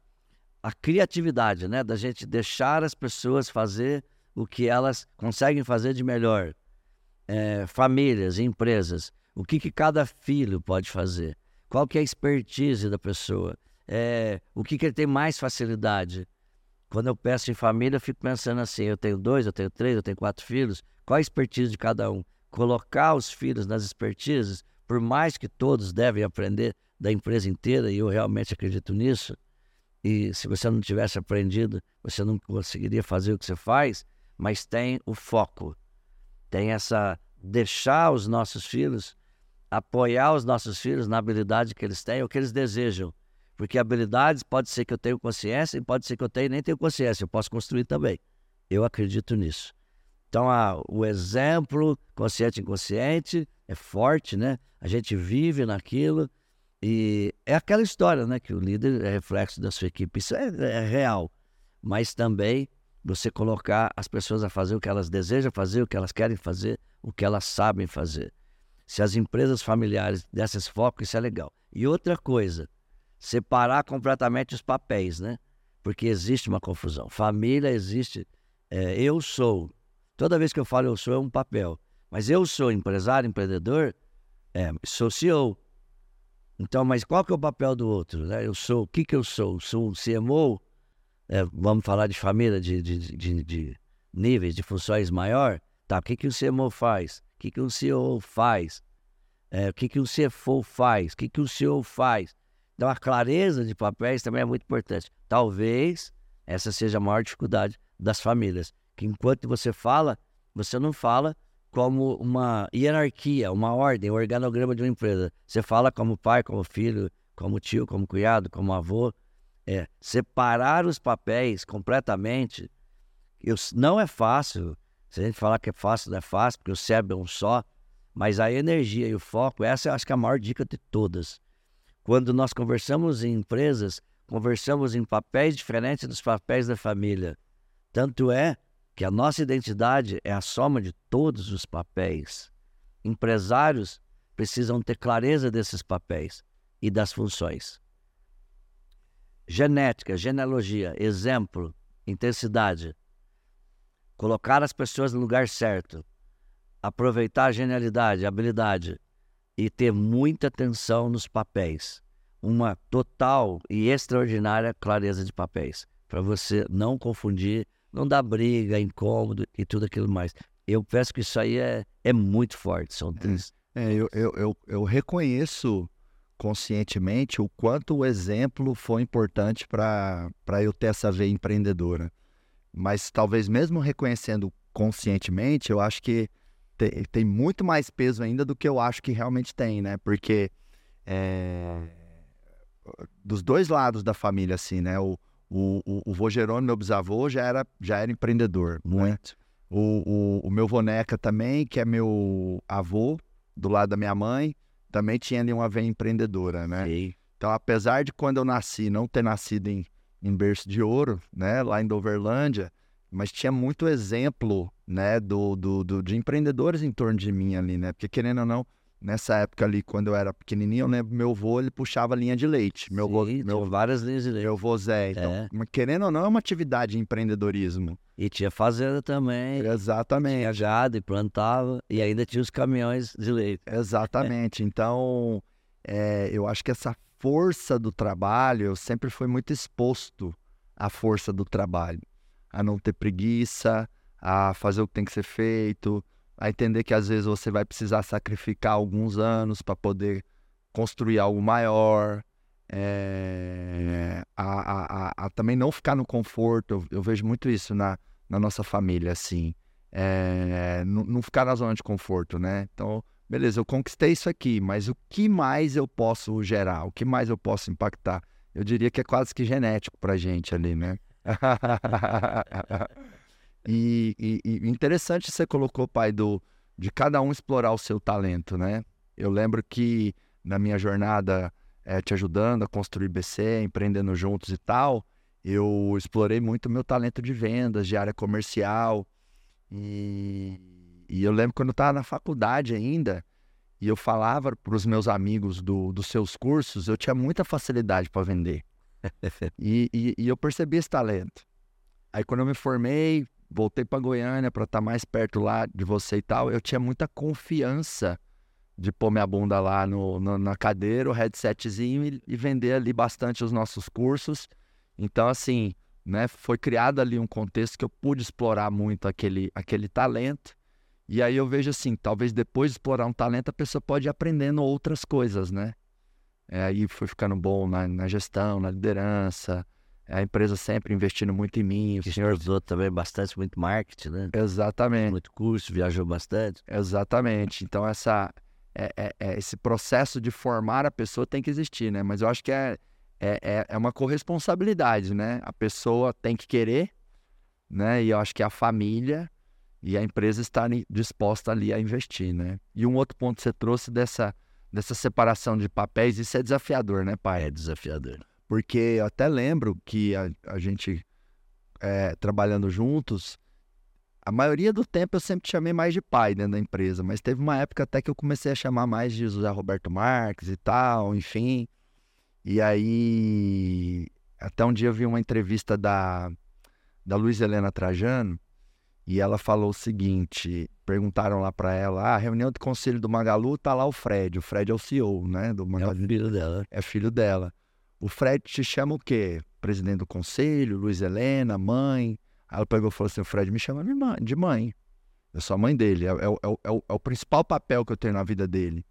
a criatividade, né? Da gente deixar as pessoas fazer o que elas conseguem fazer de melhor. É, famílias, empresas, o que, que cada filho pode fazer? Qual que é a expertise da pessoa? É, o que, que ele tem mais facilidade? Quando eu peço em família, eu fico pensando assim: eu tenho dois, eu tenho três, eu tenho quatro filhos, qual a expertise de cada um? Colocar os filhos nas expertises, por mais que todos devem aprender da empresa inteira, e eu realmente acredito nisso, e se você não tivesse aprendido, você não conseguiria fazer o que você faz, mas tem o foco, tem essa. deixar os nossos filhos apoiar os nossos filhos na habilidade que eles têm, o que eles desejam. Porque habilidades pode ser que eu tenha consciência e pode ser que eu tenha nem tenho consciência, eu posso construir também. Eu acredito nisso. Então, a, o exemplo consciente e inconsciente é forte, né? A gente vive naquilo e é aquela história, né? Que o líder é reflexo da sua equipe. Isso é, é real. Mas também você colocar as pessoas a fazer o que elas desejam fazer, o que elas querem fazer, o que elas sabem fazer. Se as empresas familiares dessem esse foco, isso é legal. E outra coisa, separar completamente os papéis, né? Porque existe uma confusão. Família existe. É, eu sou. Toda vez que eu falo eu sou é um papel. Mas eu sou empresário, empreendedor, é, sou CEO. Então, mas qual que é o papel do outro? Né? Eu sou, o que que eu sou? Sou um CMO? É, vamos falar de família, de, de, de, de, níveis, de funções maior? Tá, o que que o CMO faz? O que, que um CEO faz? É, o que, que um CFO faz? O que, que um CEO faz? Então, a clareza de papéis também é muito importante. Talvez essa seja a maior dificuldade das famílias. Que enquanto você fala, você não fala como uma hierarquia, uma ordem, um organograma de uma empresa. Você fala como pai, como filho, como tio, como cunhado, como avô. É, separar os papéis completamente eu, não é fácil. Se a gente falar que é fácil, não é fácil, porque o cérebro é um só, mas a energia e o foco, essa eu acho que é a maior dica de todas. Quando nós conversamos em empresas, conversamos em papéis diferentes dos papéis da família. Tanto é que a nossa identidade é a soma de todos os papéis. Empresários precisam ter clareza desses papéis e das funções. Genética, genealogia, exemplo, intensidade colocar as pessoas no lugar certo, aproveitar a genialidade, habilidade e ter muita atenção nos papéis. Uma total e extraordinária clareza de papéis, para você não confundir, não dar briga, incômodo e tudo aquilo mais. Eu penso que isso aí é, é muito forte. São três. É, eu, eu, eu, eu reconheço conscientemente o quanto o exemplo foi importante para eu ter essa veia empreendedora. Mas talvez mesmo reconhecendo conscientemente, eu acho que tem, tem muito mais peso ainda do que eu acho que realmente tem, né? Porque é, dos dois lados da família, assim, né? O, o, o, o vô Jerônimo, meu bisavô, já era, já era empreendedor. Muito. Né? O, o, o meu Voneca também, que é meu avô, do lado da minha mãe, também tinha ali uma veia empreendedora, né? Sim. Então, apesar de quando eu nasci, não ter nascido em em berço de ouro, né, lá em Doverlândia, mas tinha muito exemplo, né, do, do, do, de empreendedores em torno de mim ali, né, porque querendo ou não, nessa época ali, quando eu era pequenininho, eu lembro meu avô, ele puxava linha de leite. Meu meu, várias linhas de leite. meu avô Zé. Então, É. querendo ou não, é uma atividade de empreendedorismo. E tinha fazenda também. Exatamente. Tinha gado e plantava. E ainda tinha os caminhões de leite. Exatamente. Então, é, eu acho que essa força do trabalho, eu sempre fui muito exposto à força do trabalho, a não ter preguiça, a fazer o que tem que ser feito, a entender que às vezes você vai precisar sacrificar alguns anos para poder construir algo maior, é, a, a- a- também não ficar no conforto. Eu, eu vejo muito isso na, na nossa família, assim. É, não, não ficar na zona de conforto, né? Então, beleza, eu conquistei isso aqui, mas o que mais eu posso gerar? O que mais eu posso impactar? Eu diria que é quase que genético pra gente ali, né? e, e- e interessante você colocou, pai, do, de cada um explorar o seu talento, né? Eu lembro que na minha jornada eh, te ajudando a construir BC, empreendendo juntos e tal, eu explorei muito o meu talento de vendas, de área comercial. E, e eu lembro quando eu estava na faculdade ainda, e eu falava para os meus amigos do, dos seus cursos, eu tinha muita facilidade para vender. E, e- e eu percebi esse talento. Aí quando eu me formei, voltei para Goiânia para estar mais perto lá de você e tal, eu tinha muita confiança de pôr minha bunda lá no, no- na cadeira, o headsetzinho e, e vender ali bastante os nossos cursos. Então, assim, né, foi criado ali um contexto que eu pude explorar muito aquele, aquele talento. E aí eu vejo assim, talvez depois de explorar um talento, a pessoa pode ir aprendendo outras coisas, né? É, aí foi ficando bom na, na gestão, na liderança, a empresa sempre investindo muito em mim. o senhor- estudou também bastante, muito marketing, né? Exatamente. Muito curso, viajou bastante. Exatamente. Então, essa, é, é- é- esse processo de formar a pessoa tem que existir, né? Mas eu acho que é, é, é- é uma corresponsabilidade, né? A pessoa tem que querer, né? E eu acho que a família e a empresa estarem disposta ali a investir, né? E um outro ponto que você trouxe dessa, dessa separação de papéis, isso é desafiador, né, pai? É desafiador. Porque eu até lembro que a, a gente, é, trabalhando juntos, a maioria do tempo eu sempre te chamei mais de pai dentro da empresa, mas teve uma época até que eu comecei a chamar mais de José Roberto Marques e tal, enfim. E aí, até um dia eu vi uma entrevista da, da Luiz Helena Trajano e ela falou o seguinte: perguntaram lá pra ela, ah, a reunião do conselho do Magalu tá lá o Fred, o Fred é o CEO, né, do É Magalu o filho dela. é filho dela. O Fred te chama o quê? Presidente do conselho, Luiz Helena, mãe. Aí ela pegou e falou assim: o Fred me chama de mãe. Eu sou a mãe dele. É, é o- é o- é o, é o principal papel que eu tenho na vida dele.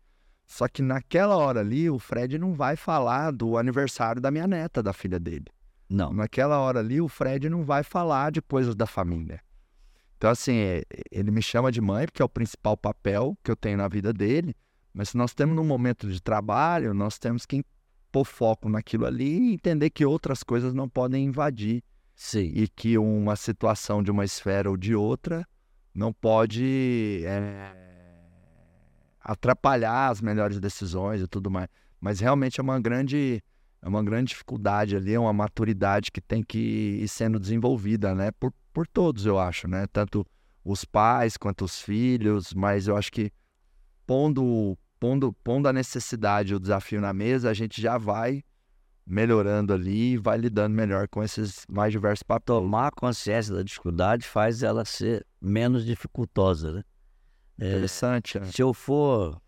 Só que naquela hora ali, o Fred não vai falar do aniversário da minha neta, da filha dele. Não. Naquela hora ali, o Fred não vai falar de coisas da família. Então, assim, é- ele me chama de mãe, porque é o principal papel que eu tenho na vida dele. Mas se nós temos um momento de trabalho, nós temos que pôr foco naquilo ali e entender que outras coisas não podem invadir. Sim. E que uma situação de uma esfera ou de outra não pode é, atrapalhar as melhores decisões e tudo mais. Mas realmente é uma grande é uma grande dificuldade ali, é uma maturidade que tem que ir sendo desenvolvida, né? Por, por todos, eu acho, né? Tanto os pais quanto os filhos, mas eu acho que pondo, pondo, pondo a necessidade o desafio na mesa, a gente já vai melhorando ali e vai lidando melhor com esses mais diversos papéis. Tomar consciência da dificuldade faz ela ser menos dificultosa, né? É, Interessante, né? se eu for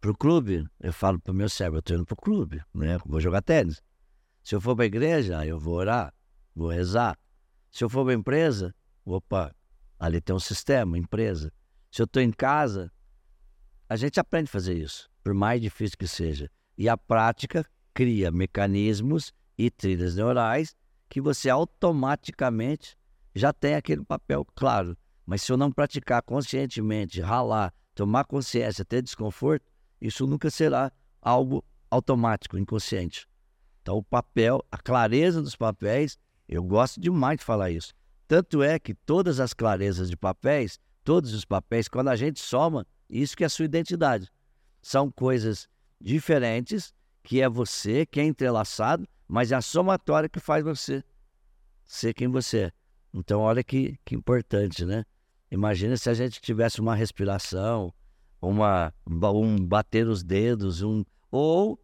pro clube, eu falo pro meu cérebro, eu tô indo pro clube, né? Vou jogar tênis. Se eu for pra igreja, eu vou orar, vou rezar. Se eu for pra empresa, opa, ali tem um sistema, empresa. Se eu tô em casa, a gente aprende a fazer isso, por mais difícil que seja. E a prática cria mecanismos e trilhas neurais que você automaticamente já tem aquele papel claro. Mas se eu não praticar conscientemente, ralar, tomar consciência, ter desconforto, isso nunca será algo automático, inconsciente. Então, o papel, a clareza dos papéis, eu gosto demais de falar isso. Tanto é que todas as clarezas de papéis, todos os papéis, quando a gente soma, isso que é a sua identidade. São coisas diferentes, que é você, que é entrelaçado, mas é a somatória que faz você ser quem você é. Então, olha que, que importante, né? Imagina se a gente tivesse uma respiração, uma, um bater os dedos, um ou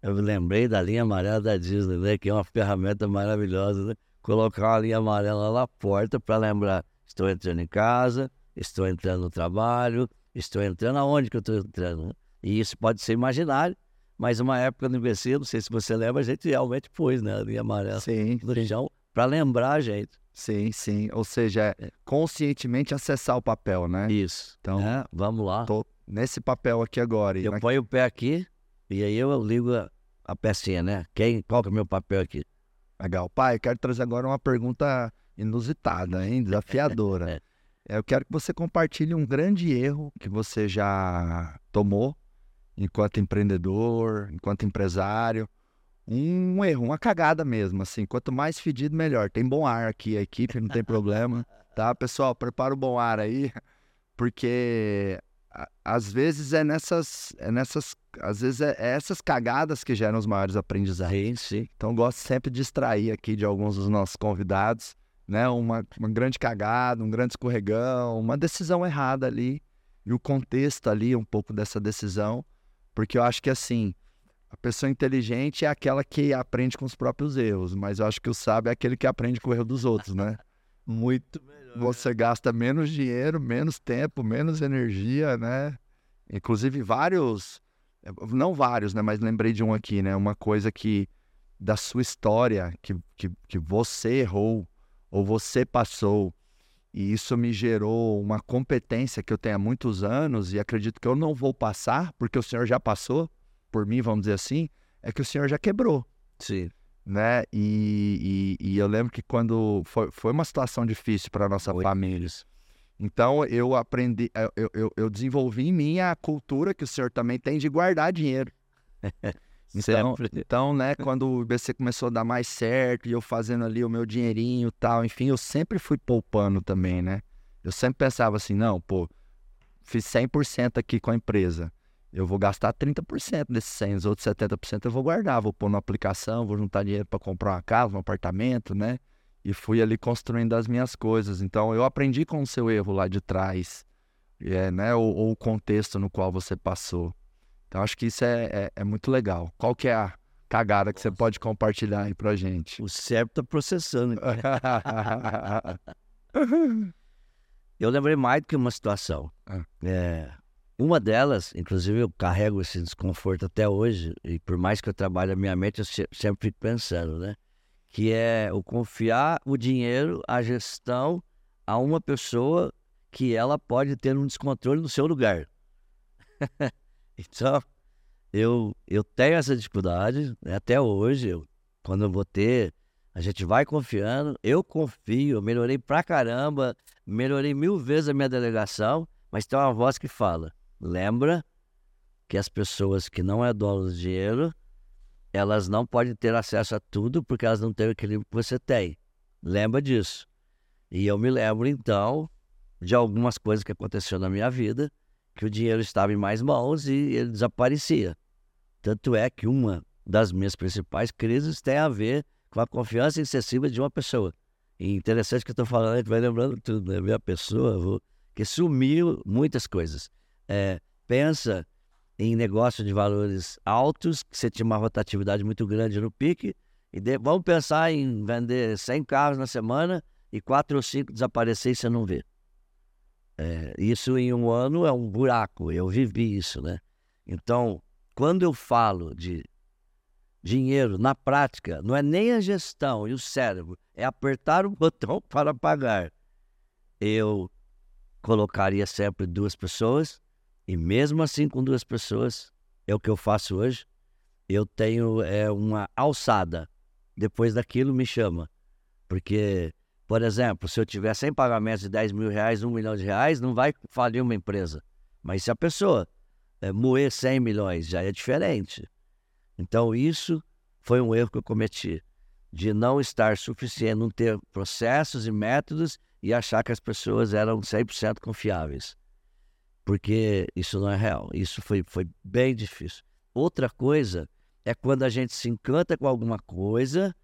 eu me lembrei da linha amarela da Disney, né, que é uma ferramenta maravilhosa, né? Colocar uma linha amarela na porta para lembrar, estou entrando em casa, estou entrando no trabalho, estou entrando aonde que eu estou entrando. Né? E isso pode ser imaginário, mas uma época no IBC, não sei se você lembra, a gente realmente pôs, né, a linha amarela Sim, no chão para lembrar a gente. sim, sim. Ou seja, é conscientemente acessar o papel, né? Isso. Então, É, vamos lá. tô nesse papel aqui agora. Eu na- ponho o pé aqui e aí eu ligo a, a pecinha, né? Quem, qual que é o meu papel aqui? Legal. Pai, eu quero trazer agora uma pergunta inusitada, hein? Desafiadora. É, Eu quero que você compartilhe um grande erro que você já tomou enquanto empreendedor, enquanto empresário. Um erro, uma cagada mesmo, assim. Quanto mais fedido, melhor. Tem bom ar aqui, a equipe, não tem problema, tá? Pessoal, prepara o bom ar aí, porque às vezes é nessas, é nessas, às vezes é, é essas cagadas que geram os maiores aprendizados. Sim, sim. Então, eu gosto sempre de extrair aqui de alguns dos nossos convidados, né? Uma, uma grande cagada, um grande escorregão, uma decisão errada ali, e o contexto ali, um pouco dessa decisão, porque eu acho que assim, a pessoa inteligente é aquela que aprende com os próprios erros, mas eu acho que o sábio é aquele que aprende com o erro dos outros, né? Muito melhor. Você gasta menos dinheiro, menos tempo, menos energia, né? Inclusive vários, não vários, né? Mas lembrei de um aqui, né? Uma coisa que da sua história que, que, que você errou ou você passou e isso me gerou uma competência que eu tenho há muitos anos e acredito que eu não vou passar porque o senhor já passou por mim, vamos dizer assim, é que o senhor já quebrou Sim. né? E, e, e eu lembro que quando foi, foi uma situação difícil para nossa Foi. família. Então eu aprendi, eu, eu, eu desenvolvi em mim a cultura que o senhor também tem de guardar dinheiro. Então, Sempre. então, né, quando o IBC começou a dar mais certo e eu fazendo ali o meu dinheirinho e tal, enfim, eu sempre fui poupando também, né? Eu sempre pensava assim, não, pô, fiz 100% aqui com a empresa. Eu vou gastar 30% desses 100, os outros 70% eu vou guardar, vou pôr na aplicação, vou juntar dinheiro para comprar uma casa, um apartamento, né? E fui ali construindo as minhas coisas. Então, eu aprendi com o seu erro lá de trás, é, né? Ou, ou o contexto no qual você passou. Então, acho que isso é, é, é muito legal. Qual que é a cagada que você pode compartilhar aí pra gente? O cérebro tá processando. Eu lembrei mais do que uma situação. Ah. É, uma delas, inclusive eu carrego esse desconforto até hoje, e por mais que eu trabalhe a minha mente, eu se- sempre fico pensando, né? Que é o confiar o dinheiro, a gestão, a uma pessoa que ela pode ter um descontrole no seu lugar. então, eu, eu tenho essa dificuldade, né? até hoje, eu, quando eu vou ter, a gente vai confiando, eu confio, eu melhorei pra caramba, melhorei mil vezes a minha delegação, mas tem uma voz que fala: lembra que as pessoas que não é dono do dinheiro, elas não podem ter acesso a tudo porque elas não têm o equilíbrio que você tem. Lembra disso. E eu me lembro então de algumas coisas que aconteceram na minha vida, que o dinheiro estava em mais mãos e ele desaparecia. Tanto é que uma das minhas principais crises tem a ver com a confiança excessiva de uma pessoa. E interessante que eu estou falando, a gente vai lembrando tudo, né? Ver a pessoa, que sumiu muitas coisas. É, pensa em negócio de valores altos, que você tinha uma rotatividade muito grande no pique, e de- vamos pensar em vender 100 carros na semana e quatro ou cinco desaparecer e você não vê. É, isso em um ano é um buraco, eu vivi isso, né? Então, quando eu falo de dinheiro na prática, não é nem a gestão e o cérebro, é apertar o botão para pagar. Eu colocaria sempre duas pessoas, e mesmo assim com duas pessoas, é o que eu faço hoje. Eu tenho é, uma alçada. Depois daquilo me chama. Porque, por exemplo, se eu tiver 100 pagamentos de 10 mil reais, 1 milhão de reais, não vai falir uma empresa. Mas se a pessoa é, moer 100 milhões, já é diferente. Então, isso foi um erro que eu cometi, de não estar suficiente, não ter processos e métodos e achar que as pessoas eram 100% confiáveis. Porque isso não é real. Isso foi, foi bem difícil. Outra coisa é quando a gente se encanta com alguma coisa,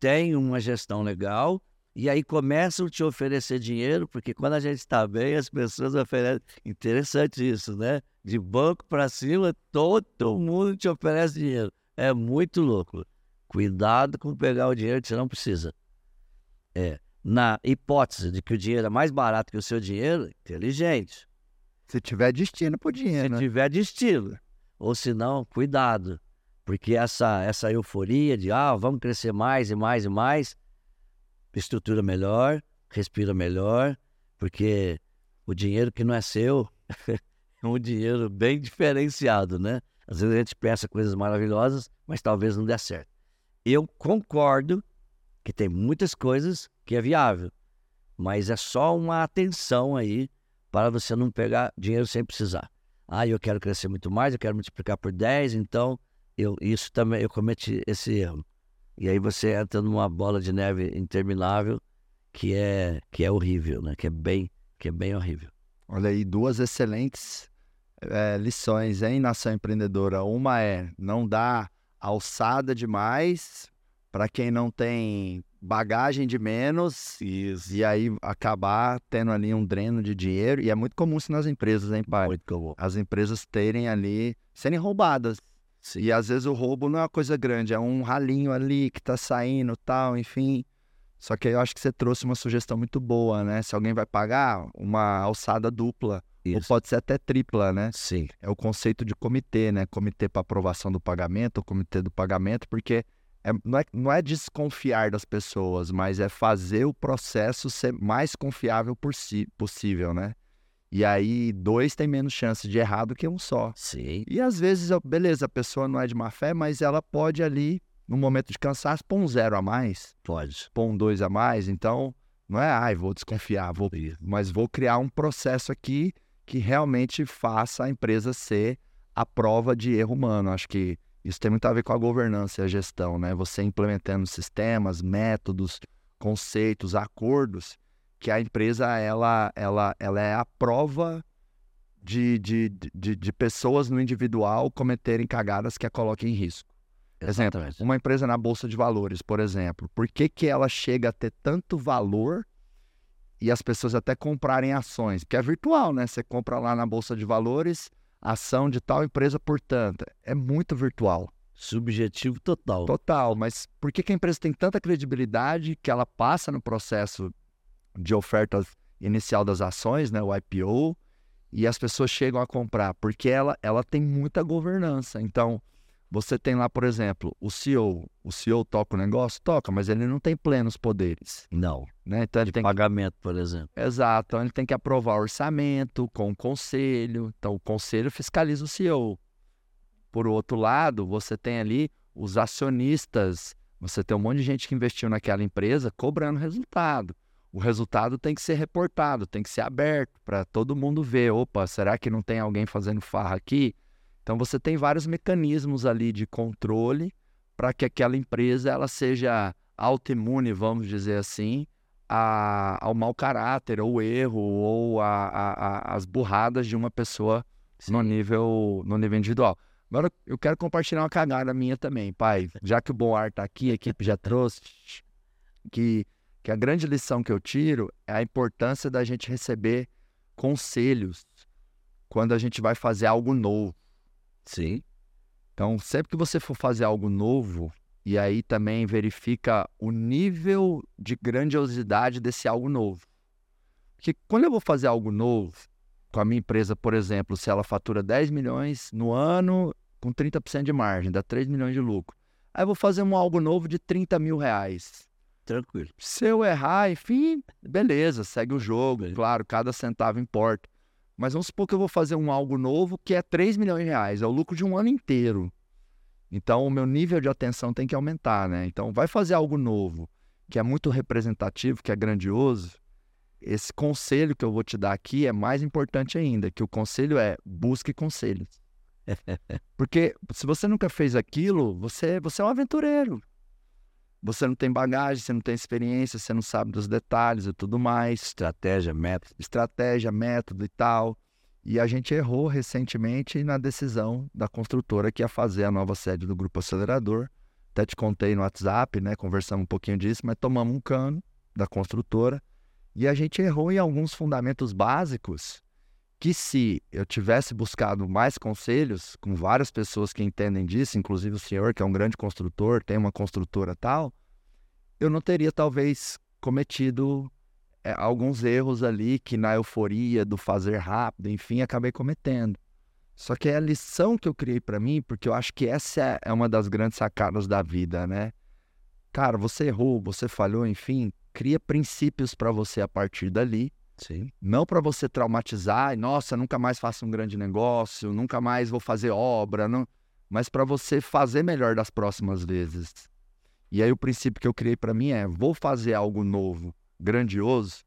tem uma gestão legal E aí começam a te oferecer dinheiro, porque quando a gente está bem, as pessoas oferecem. Interessante isso, né? De banco para cima, todo mundo te oferece dinheiro. É muito louco. Cuidado com pegar o dinheiro que você não precisa. É. Na hipótese de que o dinheiro é mais barato que o seu dinheiro, inteligente. Se tiver destino pro dinheiro. Se né? tiver destino. Ou se não, cuidado. Porque essa, essa euforia de, ah, vamos crescer mais e mais e mais, estrutura melhor, respira melhor, porque o dinheiro que não é seu é um dinheiro bem diferenciado, né? Às vezes a gente pensa coisas maravilhosas, mas talvez não dê certo. Eu concordo que tem muitas coisas que é viável, mas é só uma atenção aí para você não pegar dinheiro sem precisar. Ah, eu quero crescer muito mais, eu quero multiplicar por 10, então eu isso também eu cometi esse erro. E aí você entra numa bola de neve interminável que é que é horrível, né? Que é bem que é bem horrível. Olha aí, duas excelentes é, lições, hein, nação empreendedora. Uma é não dar alçada demais para quem não tem bagagem de menos Isso. e aí acabar tendo ali um dreno de dinheiro. E é muito comum isso nas empresas, hein, pai? Muito comum. As empresas terem ali, serem roubadas. Sim. E às vezes o roubo não é uma coisa grande, é um ralinho ali que tá saindo tal, enfim. Só que aí eu acho que você trouxe uma sugestão muito boa, né? Se alguém vai pagar, uma alçada dupla, ou Isso. pode ser até tripla, né? Sim. É o conceito de comitê, né? Comitê para aprovação do pagamento, o comitê do pagamento, porque é- não, é, não é desconfiar das pessoas, mas é fazer o processo ser mais confiável por si- possível, né? E aí, dois tem menos chance de errar do que um só. Sim. E às vezes, beleza, a pessoa não é de má fé, mas ela pode ali, no momento de cansaço, pôr um zero a mais, Pode. pôr um dois a mais. Então, não é, ai, vou desconfiar, vou, mas vou criar um processo aqui que realmente faça a empresa ser a prova de erro humano. Acho que isso tem muito a ver com a governança e a gestão, né? Você implementando sistemas, métodos, conceitos, acordos, que a empresa ela, ela, ela é a prova de, de, de, de pessoas no individual cometerem cagadas que a coloquem em risco. Exemplo, Exatamente. uma empresa na bolsa de valores, por exemplo, por que, que ela chega a ter tanto valor e as pessoas até comprarem ações? Porque é virtual, né? Você compra lá na bolsa de valores, ação de tal empresa por tanto. É muito virtual. Subjetivo total. Total, mas por que, que a empresa tem tanta credibilidade que ela passa no processo de oferta inicial das ações, né, o IPO, e as pessoas chegam a comprar? Porque ela, ela tem muita governança. Então, você tem lá, por exemplo, o CEO. O CEO toca o negócio? Toca, mas ele não tem plenos poderes. Não. Né? Então, ele De tem que pagamento, por exemplo. Exato. Então ele tem que aprovar o orçamento com o conselho. Então o conselho fiscaliza o CEO. Por outro lado, você tem ali os acionistas. Você tem um monte de gente que investiu naquela empresa cobrando resultado. O resultado tem que ser reportado, tem que ser aberto para todo mundo ver. Opa, será que não tem alguém fazendo farra aqui? Então você tem vários mecanismos ali de controle para que aquela empresa ela seja autoimune, vamos dizer assim, a- ao mau caráter, ou erro, ou a- a- as burradas de uma pessoa no nível, no nível individual. Agora eu quero compartilhar uma cagada minha também, pai. Já que o Bom Ar tá aqui, a equipe já trouxe, que, que a grande lição que eu tiro é a importância da gente receber conselhos quando a gente vai fazer algo novo. Sim. Então, sempre que você for fazer algo novo, e aí também verifica o nível de grandiosidade desse algo novo. Porque quando eu vou fazer algo novo, com a minha empresa, por exemplo, se ela fatura 10 milhões no ano, com 30% de margem, dá 3 milhões de lucro. Aí eu vou fazer um algo novo de 30 mil reais. Tranquilo. Se eu errar, enfim, beleza, segue o jogo. Beleza. Claro, cada centavo importa. Mas vamos supor que eu vou fazer um algo novo que é 3 milhões de reais, é o lucro de um ano inteiro. Então, o meu nível de atenção tem que aumentar, né? Então, vai fazer algo novo, que é muito representativo, que é grandioso. Esse conselho que eu vou te dar aqui é mais importante ainda, que o conselho é busque conselhos. Porque se você nunca fez aquilo, você, você é um aventureiro. Você não tem bagagem, você não tem experiência, você não sabe dos detalhes e tudo mais Estratégia, método. estratégia, método e tal. E a gente errou recentemente na decisão da construtora que ia fazer a nova sede do Grupo Acelerador. Até te contei no WhatsApp, né? Conversamos um pouquinho disso, mas tomamos um cano da construtora. E a gente errou em alguns fundamentos básicos que se eu tivesse buscado mais conselhos com várias pessoas que entendem disso, inclusive o senhor, que é um grande construtor, tem uma construtora tal, eu não teria talvez cometido é, alguns erros ali que na euforia do fazer rápido, enfim, acabei cometendo. Só que é a lição que eu criei para mim, porque eu acho que essa é, uma das grandes sacadas da vida, né? Cara, você errou, você falhou, enfim, cria princípios para você a partir dali. Sim. Não para você traumatizar, nossa, nunca mais faço um grande negócio, nunca mais vou fazer obra, não, mas para você fazer melhor das próximas vezes. E aí o princípio que eu criei para mim é: vou fazer algo novo, grandioso,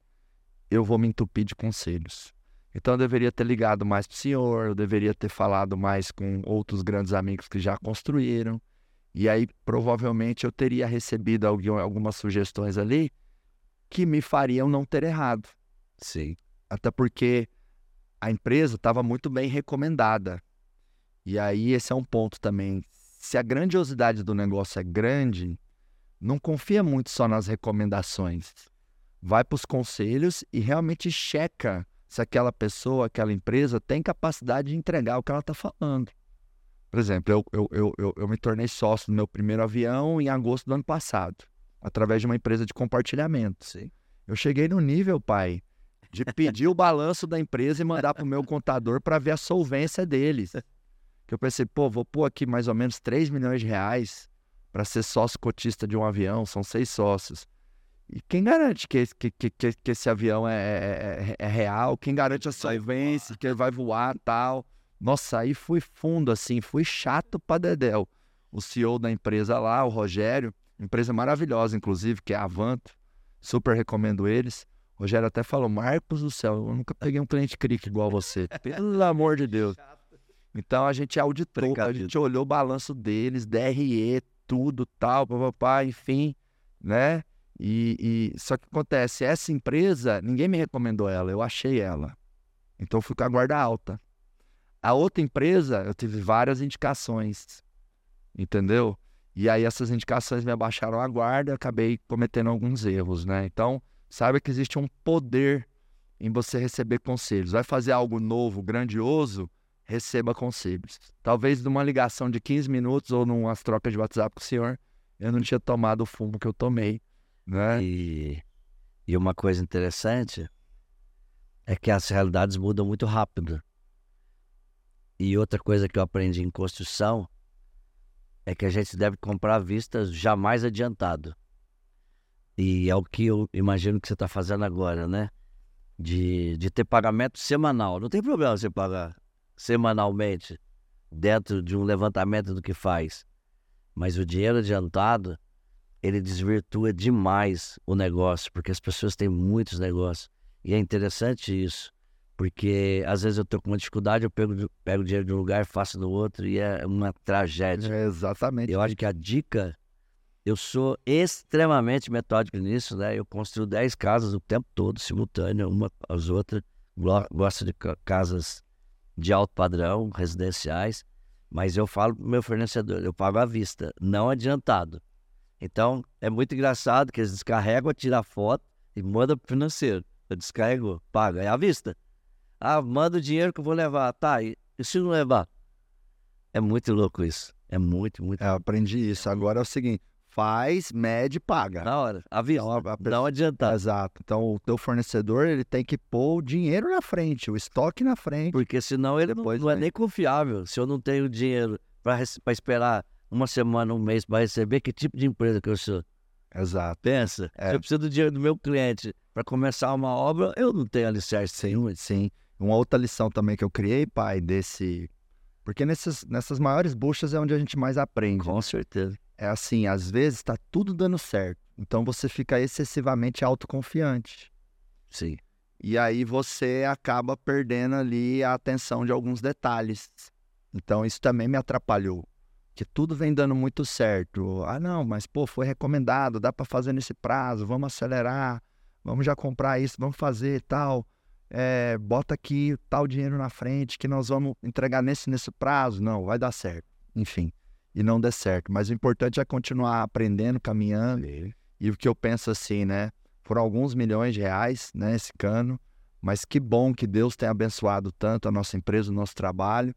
eu vou me entupir de conselhos. Então eu deveria ter ligado mais para o senhor, eu deveria ter falado mais com outros grandes amigos que já construíram. E aí provavelmente eu teria recebido algumas sugestões ali que me fariam não ter errado. Sim. Até porque a empresa estava muito bem recomendada. E aí esse é um ponto também. Se a grandiosidade do negócio é grande, não confia muito só nas recomendações. Vai para os conselhos e realmente checa se aquela pessoa, aquela empresa tem capacidade de entregar o que ela está falando. Por exemplo, eu, eu, eu, eu, eu me tornei sócio do meu primeiro avião em agosto do ano passado, através de uma empresa de compartilhamento. Sim. Eu cheguei no nível, pai, de pedir o balanço da empresa e mandar para o meu contador para ver a solvência deles. Que eu pensei, pô, vou pôr aqui mais ou menos 3 milhões de reais para ser sócio cotista de um avião, são seis sócios. E quem garante que, que, que, que esse avião é, é, é, é, real? Quem garante a solvência, que ele vai voar tal? Nossa, aí fui fundo, assim, fui chato pra Dedéu. O CEO da empresa lá, o Rogério, empresa maravilhosa, inclusive, que é a Avanto, super recomendo eles. O Rogério até falou, Marcos do céu, eu nunca peguei um cliente cric igual você. Pelo amor de Deus. Então a gente auditou, a gente olhou o balanço deles, DRE, tudo, tal, papapá, enfim, né? E, e, só que acontece, essa empresa, ninguém me recomendou ela, eu achei ela. Então eu fui com a guarda alta. A outra empresa, eu tive várias indicações, entendeu? E aí essas indicações me abaixaram a guarda, acabei cometendo alguns erros, né? Então, saiba que existe um poder em você receber conselhos. Vai fazer algo novo, grandioso, receba conselhos. Talvez numa ligação de 15 minutos ou numa trocas de WhatsApp com o senhor, eu não tinha tomado o fumo que eu tomei né? E, e uma coisa interessante é que as realidades mudam muito rápido. E outra coisa que eu aprendi em construção é que a gente deve comprar à vista jamais adiantado. E é o que eu imagino que você está fazendo agora, né? De, de ter pagamento semanal. Não tem problema você pagar semanalmente dentro de um levantamento do que faz. Mas o dinheiro adiantado ele desvirtua demais o negócio, porque as pessoas têm muitos negócios. E é interessante isso, porque às vezes eu estou com uma dificuldade, eu pego, pego dinheiro de um lugar, faço no outro e é uma tragédia. É exatamente. Eu acho que a dica, eu sou extremamente metódico nisso, né? Eu construo 10 casas o tempo todo, simultâneo, uma às outras. Gosto de casas de alto padrão, residenciais, mas eu falo para o meu fornecedor, eu pago à vista, não adiantado. Então, é muito engraçado que eles descarregam, tiram a foto e mandam para o financeiro. Eu descarrego, paga, é à vista. Ah, manda o dinheiro que eu vou levar. Tá, e, e se não levar? É muito louco isso. É muito, muito. É, eu aprendi isso. Agora é o seguinte: faz, mede, paga. Na hora, à vista. Então, a, a, não adianta. Exato. Então, o teu fornecedor ele tem que pôr o dinheiro na frente, o estoque na frente. Porque senão ele não, não é nem confiável. Se eu não tenho dinheiro para esperar uma semana, um mês para receber, que tipo de empresa que eu sou? Exato. Pensa, é. se eu preciso do dinheiro do meu cliente para começar uma obra, eu não tenho alicerce nenhum. Sim. Uma outra lição também que eu criei, pai, desse. Porque nessas, nessas maiores buchas é onde a gente mais aprende. Com certeza. É assim, às vezes está tudo dando certo. Então você fica excessivamente autoconfiante. Sim. E aí você acaba perdendo ali a atenção de alguns detalhes. Então isso também me atrapalhou que tudo vem dando muito certo. Ah, não, mas pô, foi recomendado, dá para fazer nesse prazo, vamos acelerar, vamos já comprar isso, vamos fazer tal. É, bota aqui tal dinheiro na frente que nós vamos entregar nesse nesse prazo. Não, vai dar certo. Enfim, e não der certo. Mas o importante é continuar aprendendo, caminhando. E o que eu penso assim, né? Foram alguns milhões de reais, né, esse cano. Mas que bom que Deus tenha abençoado tanto a nossa empresa, o nosso trabalho,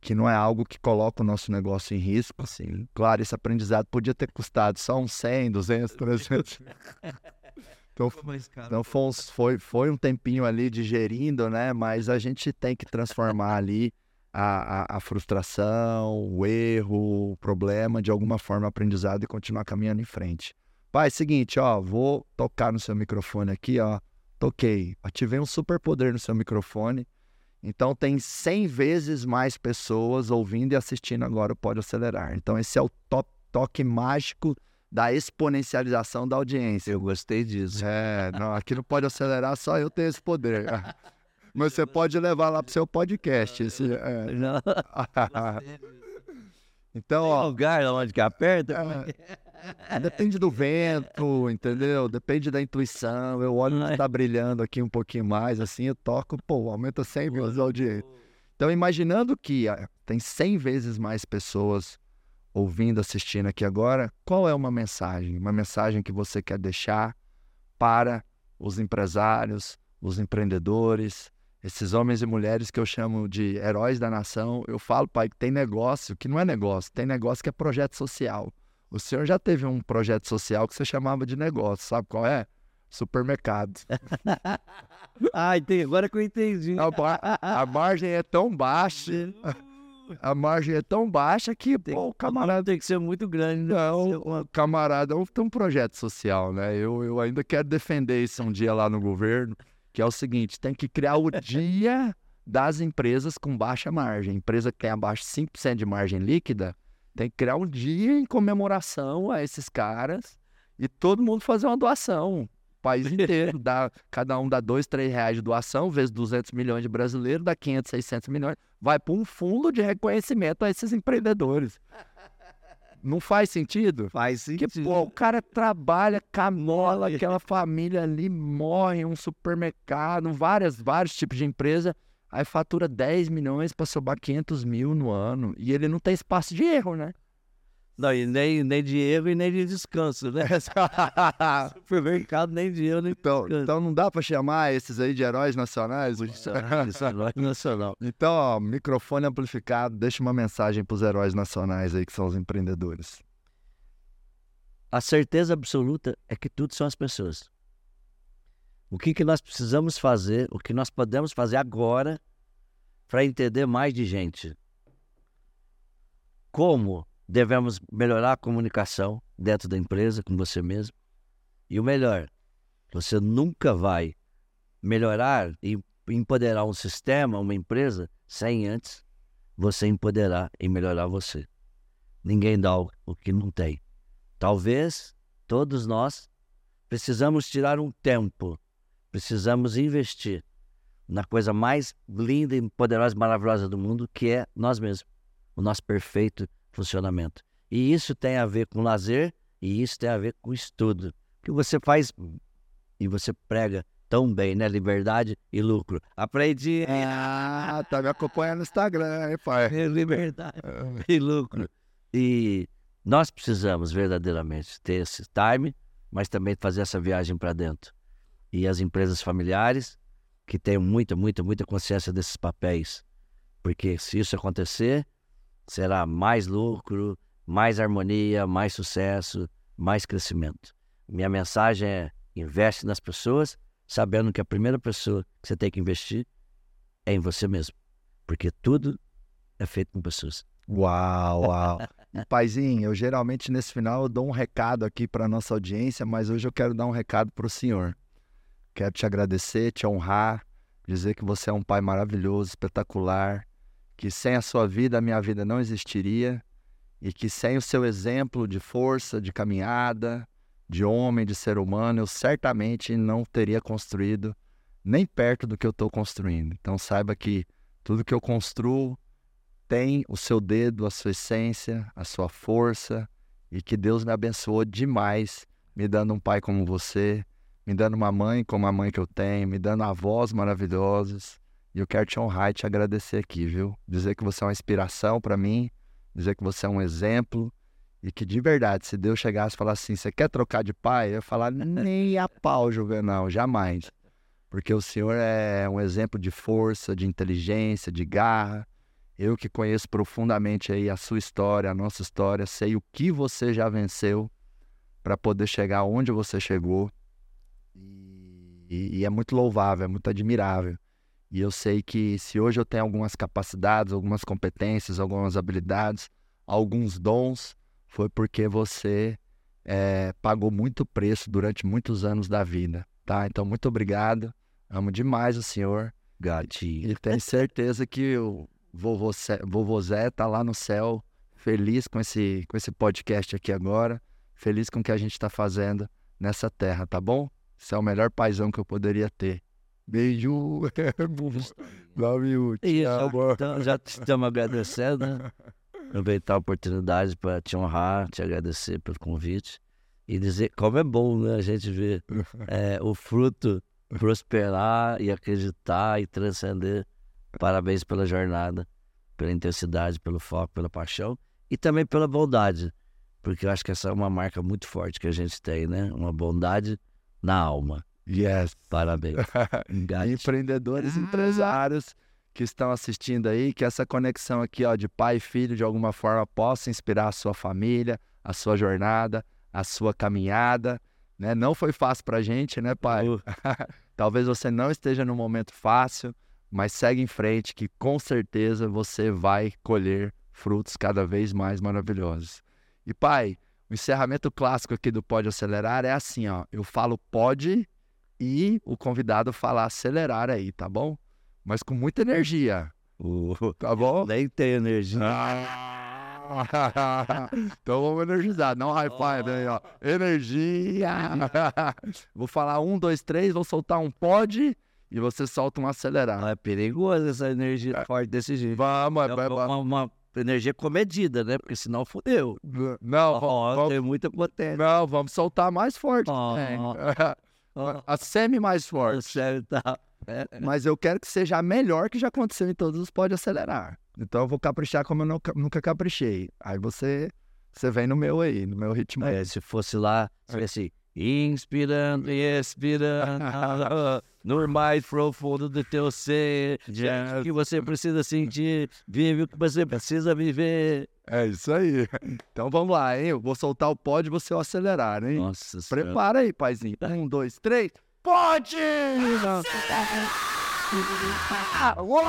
que não é algo que coloca o nosso negócio em risco. Sim. Claro, esse aprendizado podia ter custado só uns 100, 200, 300. Então, então foi, foi, foi um tempinho ali digerindo, né? Mas a gente tem que transformar ali a, a, a frustração, o erro, o problema, de alguma forma aprendizado e continuar caminhando em frente. Pai, seguinte, ó, vou tocar no seu microfone aqui, ó. Toquei. Ativei um superpoder no seu microfone. Então tem 100 vezes mais pessoas ouvindo e assistindo agora o Pode Acelerar. Então esse é o to- toque mágico da exponencialização da audiência. Eu gostei disso. É, não, aqui não pode acelerar, só eu tenho esse poder. Mas você pode levar lá pro seu podcast. esse- é. Não, Então, ó, lugar onde que aperta? é, depende do vento, entendeu? Depende da intuição. Eu olho que tá brilhando aqui um pouquinho mais, assim, eu toco, pô, aumenta 100 vezes a audiência. Então, imaginando que ah, tem 100 vezes mais pessoas ouvindo, assistindo aqui agora, qual é uma mensagem? Uma mensagem que você quer deixar para os empresários, os empreendedores, esses homens e mulheres que eu chamo de heróis da nação. Eu falo, pai, que tem negócio que não é negócio, tem negócio que é projeto social. O senhor já teve um projeto social que você chamava de negócio, sabe qual é? Supermercado. Ah, entendi. agora que eu entendi. A, mar- a margem é tão baixa, a margem é tão baixa que, Tem, pô, o camarada tem que ser muito grande. né? Não, o camarada um- tem um projeto social, né? Eu, eu ainda quero defender isso um dia lá no governo, que é o seguinte, tem que criar o dia das empresas com baixa margem. Empresa que tem abaixo de 5% de margem líquida, tem que criar um dia em comemoração a esses caras e todo mundo fazer uma doação. O país inteiro, dá, cada um dá dois, três reais de doação, vezes 200 milhões de brasileiros, dá 500, 600 milhões, vai para um fundo de reconhecimento a esses empreendedores. Não faz sentido? Faz Porque, sentido. pô, o cara trabalha, camola, aquela família ali morre, um supermercado, várias, vários tipos de empresa, aí fatura 10 milhões para sobrar 500 mil no ano. E ele não tem espaço de erro, né? Não, e nem, nem de erro e nem de descanso, né? Supermercado, nem de erro, nem então, descanso. então não dá para chamar esses aí de heróis nacionais? Isso herói nacional. Então, ó, microfone amplificado, deixa uma mensagem para os heróis nacionais aí, que são os empreendedores. A certeza absoluta é que tudo são as pessoas. O que, que nós precisamos fazer, o que nós podemos fazer agora para entender mais de gente? Como devemos melhorar a comunicação dentro da empresa com você mesmo? E o melhor, você nunca vai melhorar e empoderar um sistema, uma empresa, sem antes você empoderar e melhorar você. Ninguém dá o, que não tem. Talvez todos nós precisamos tirar um tempo, precisamos investir na coisa mais linda, poderosa e maravilhosa do mundo, que é nós mesmos, o nosso perfeito funcionamento. E isso tem a ver com lazer e isso tem a ver com estudo. Que você faz e você prega tão bem, né? Liberdade e lucro. Aprendi Ah, tá me acompanhando no Instagram, hein, pai? liberdade e lucro. E nós precisamos verdadeiramente ter esse time, mas também fazer essa viagem para dentro. E as empresas familiares, que têm muita, muita, muita consciência desses papéis. Porque se isso acontecer, será mais lucro, mais harmonia, mais sucesso, mais crescimento. Minha mensagem é: investe nas pessoas, sabendo que a primeira pessoa que você tem que investir é em você mesmo. Porque tudo é feito com pessoas. Uau, uau. Paizinho, eu geralmente nesse final eu dou um recado aqui para nossa audiência, mas hoje eu quero dar um recado para o senhor. Quero te agradecer, te honrar, dizer que você é um pai maravilhoso, espetacular, que sem a sua vida a minha vida não existiria e que sem o seu exemplo de força, de caminhada, de homem, de ser humano, eu certamente não teria construído nem perto do que eu estou construindo. Então saiba que tudo que eu construo tem o seu dedo, a sua essência, a sua força e que Deus me abençoou demais, me dando um pai como você, me dando uma mãe como a mãe que eu tenho, me dando avós maravilhosos. E eu quero te honrar e te agradecer aqui, viu? Dizer que você é uma inspiração para mim, dizer que você é um exemplo E que de verdade, se Deus chegasse e falasse assim, você quer trocar de pai? Eu ia falar, nem a pau, Juvenal, jamais. Porque o senhor é um exemplo de força, de inteligência, de garra. Eu que conheço profundamente aí a sua história, a nossa história, sei o que você já venceu para poder chegar onde você chegou. E, e é muito louvável, é muito admirável. E eu sei que se hoje eu tenho algumas capacidades, algumas competências, algumas habilidades, alguns dons, foi porque você é, pagou muito preço durante muitos anos da vida, tá? Então, muito obrigado. Amo demais o senhor. Gatinho. E tenho certeza que o vovô, Zé, vovô Zé tá lá no céu, feliz com esse, com esse podcast aqui agora, feliz com o que a gente está fazendo nessa terra, tá bom? Você é o melhor paizão que eu poderia ter. Beijo. Love you. Isso, então, já estamos agradecendo, né? aproveitar a oportunidade para te honrar, te agradecer pelo convite e dizer como é bom né, a gente ver é, o fruto prosperar e acreditar e transcender. Parabéns pela jornada, pela intensidade, pelo foco, pela paixão e também pela bondade, porque eu acho que essa é uma marca muito forte que a gente tem, né? Uma bondade na alma. Yes. Parabéns. Empreendedores, empresários que estão assistindo aí, que essa conexão aqui, ó, de pai e filho, de alguma forma, possa inspirar a sua família, a sua jornada, a sua caminhada, né? Não foi fácil pra gente, né, pai? Uh. Talvez você não esteja num momento fácil, mas segue em frente que com certeza você vai colher frutos cada vez mais maravilhosos. E pai, o encerramento clássico aqui do Pode Acelerar é assim, ó, eu falo pode e o convidado fala acelerar aí, tá bom? mas com muita energia. Uh, tá bom? Nem tem energia. então vamos energizar, não high five aí, ó. Energia! vou falar um, dois, três, vou soltar um pod e você solta um acelerar. é perigoso essa energia é. forte desse jeito. Vamos, é, uma, uma, energia comedida, né? Porque senão fodeu. Não, oh, vamos, tem muita potência. Não, vamos soltar mais forte. Oh, oh. A semi mais forte. Tá. É, mas eu quero que seja a melhor que já aconteceu em todos os pode acelerar. Então eu vou caprichar como eu não, nunca caprichei. Aí você você vem no meu aí, no meu ritmo. É, se fosse lá, se é. assim, inspirando e expirando, no mais profundo do teu ser, que você precisa sentir, vive o que você precisa viver. É isso aí. Então vamos lá, hein? Eu vou soltar o pod e você acelerar, hein? Nossa Prepara aí, paizinho. Um, dois, três. Pode! Uou!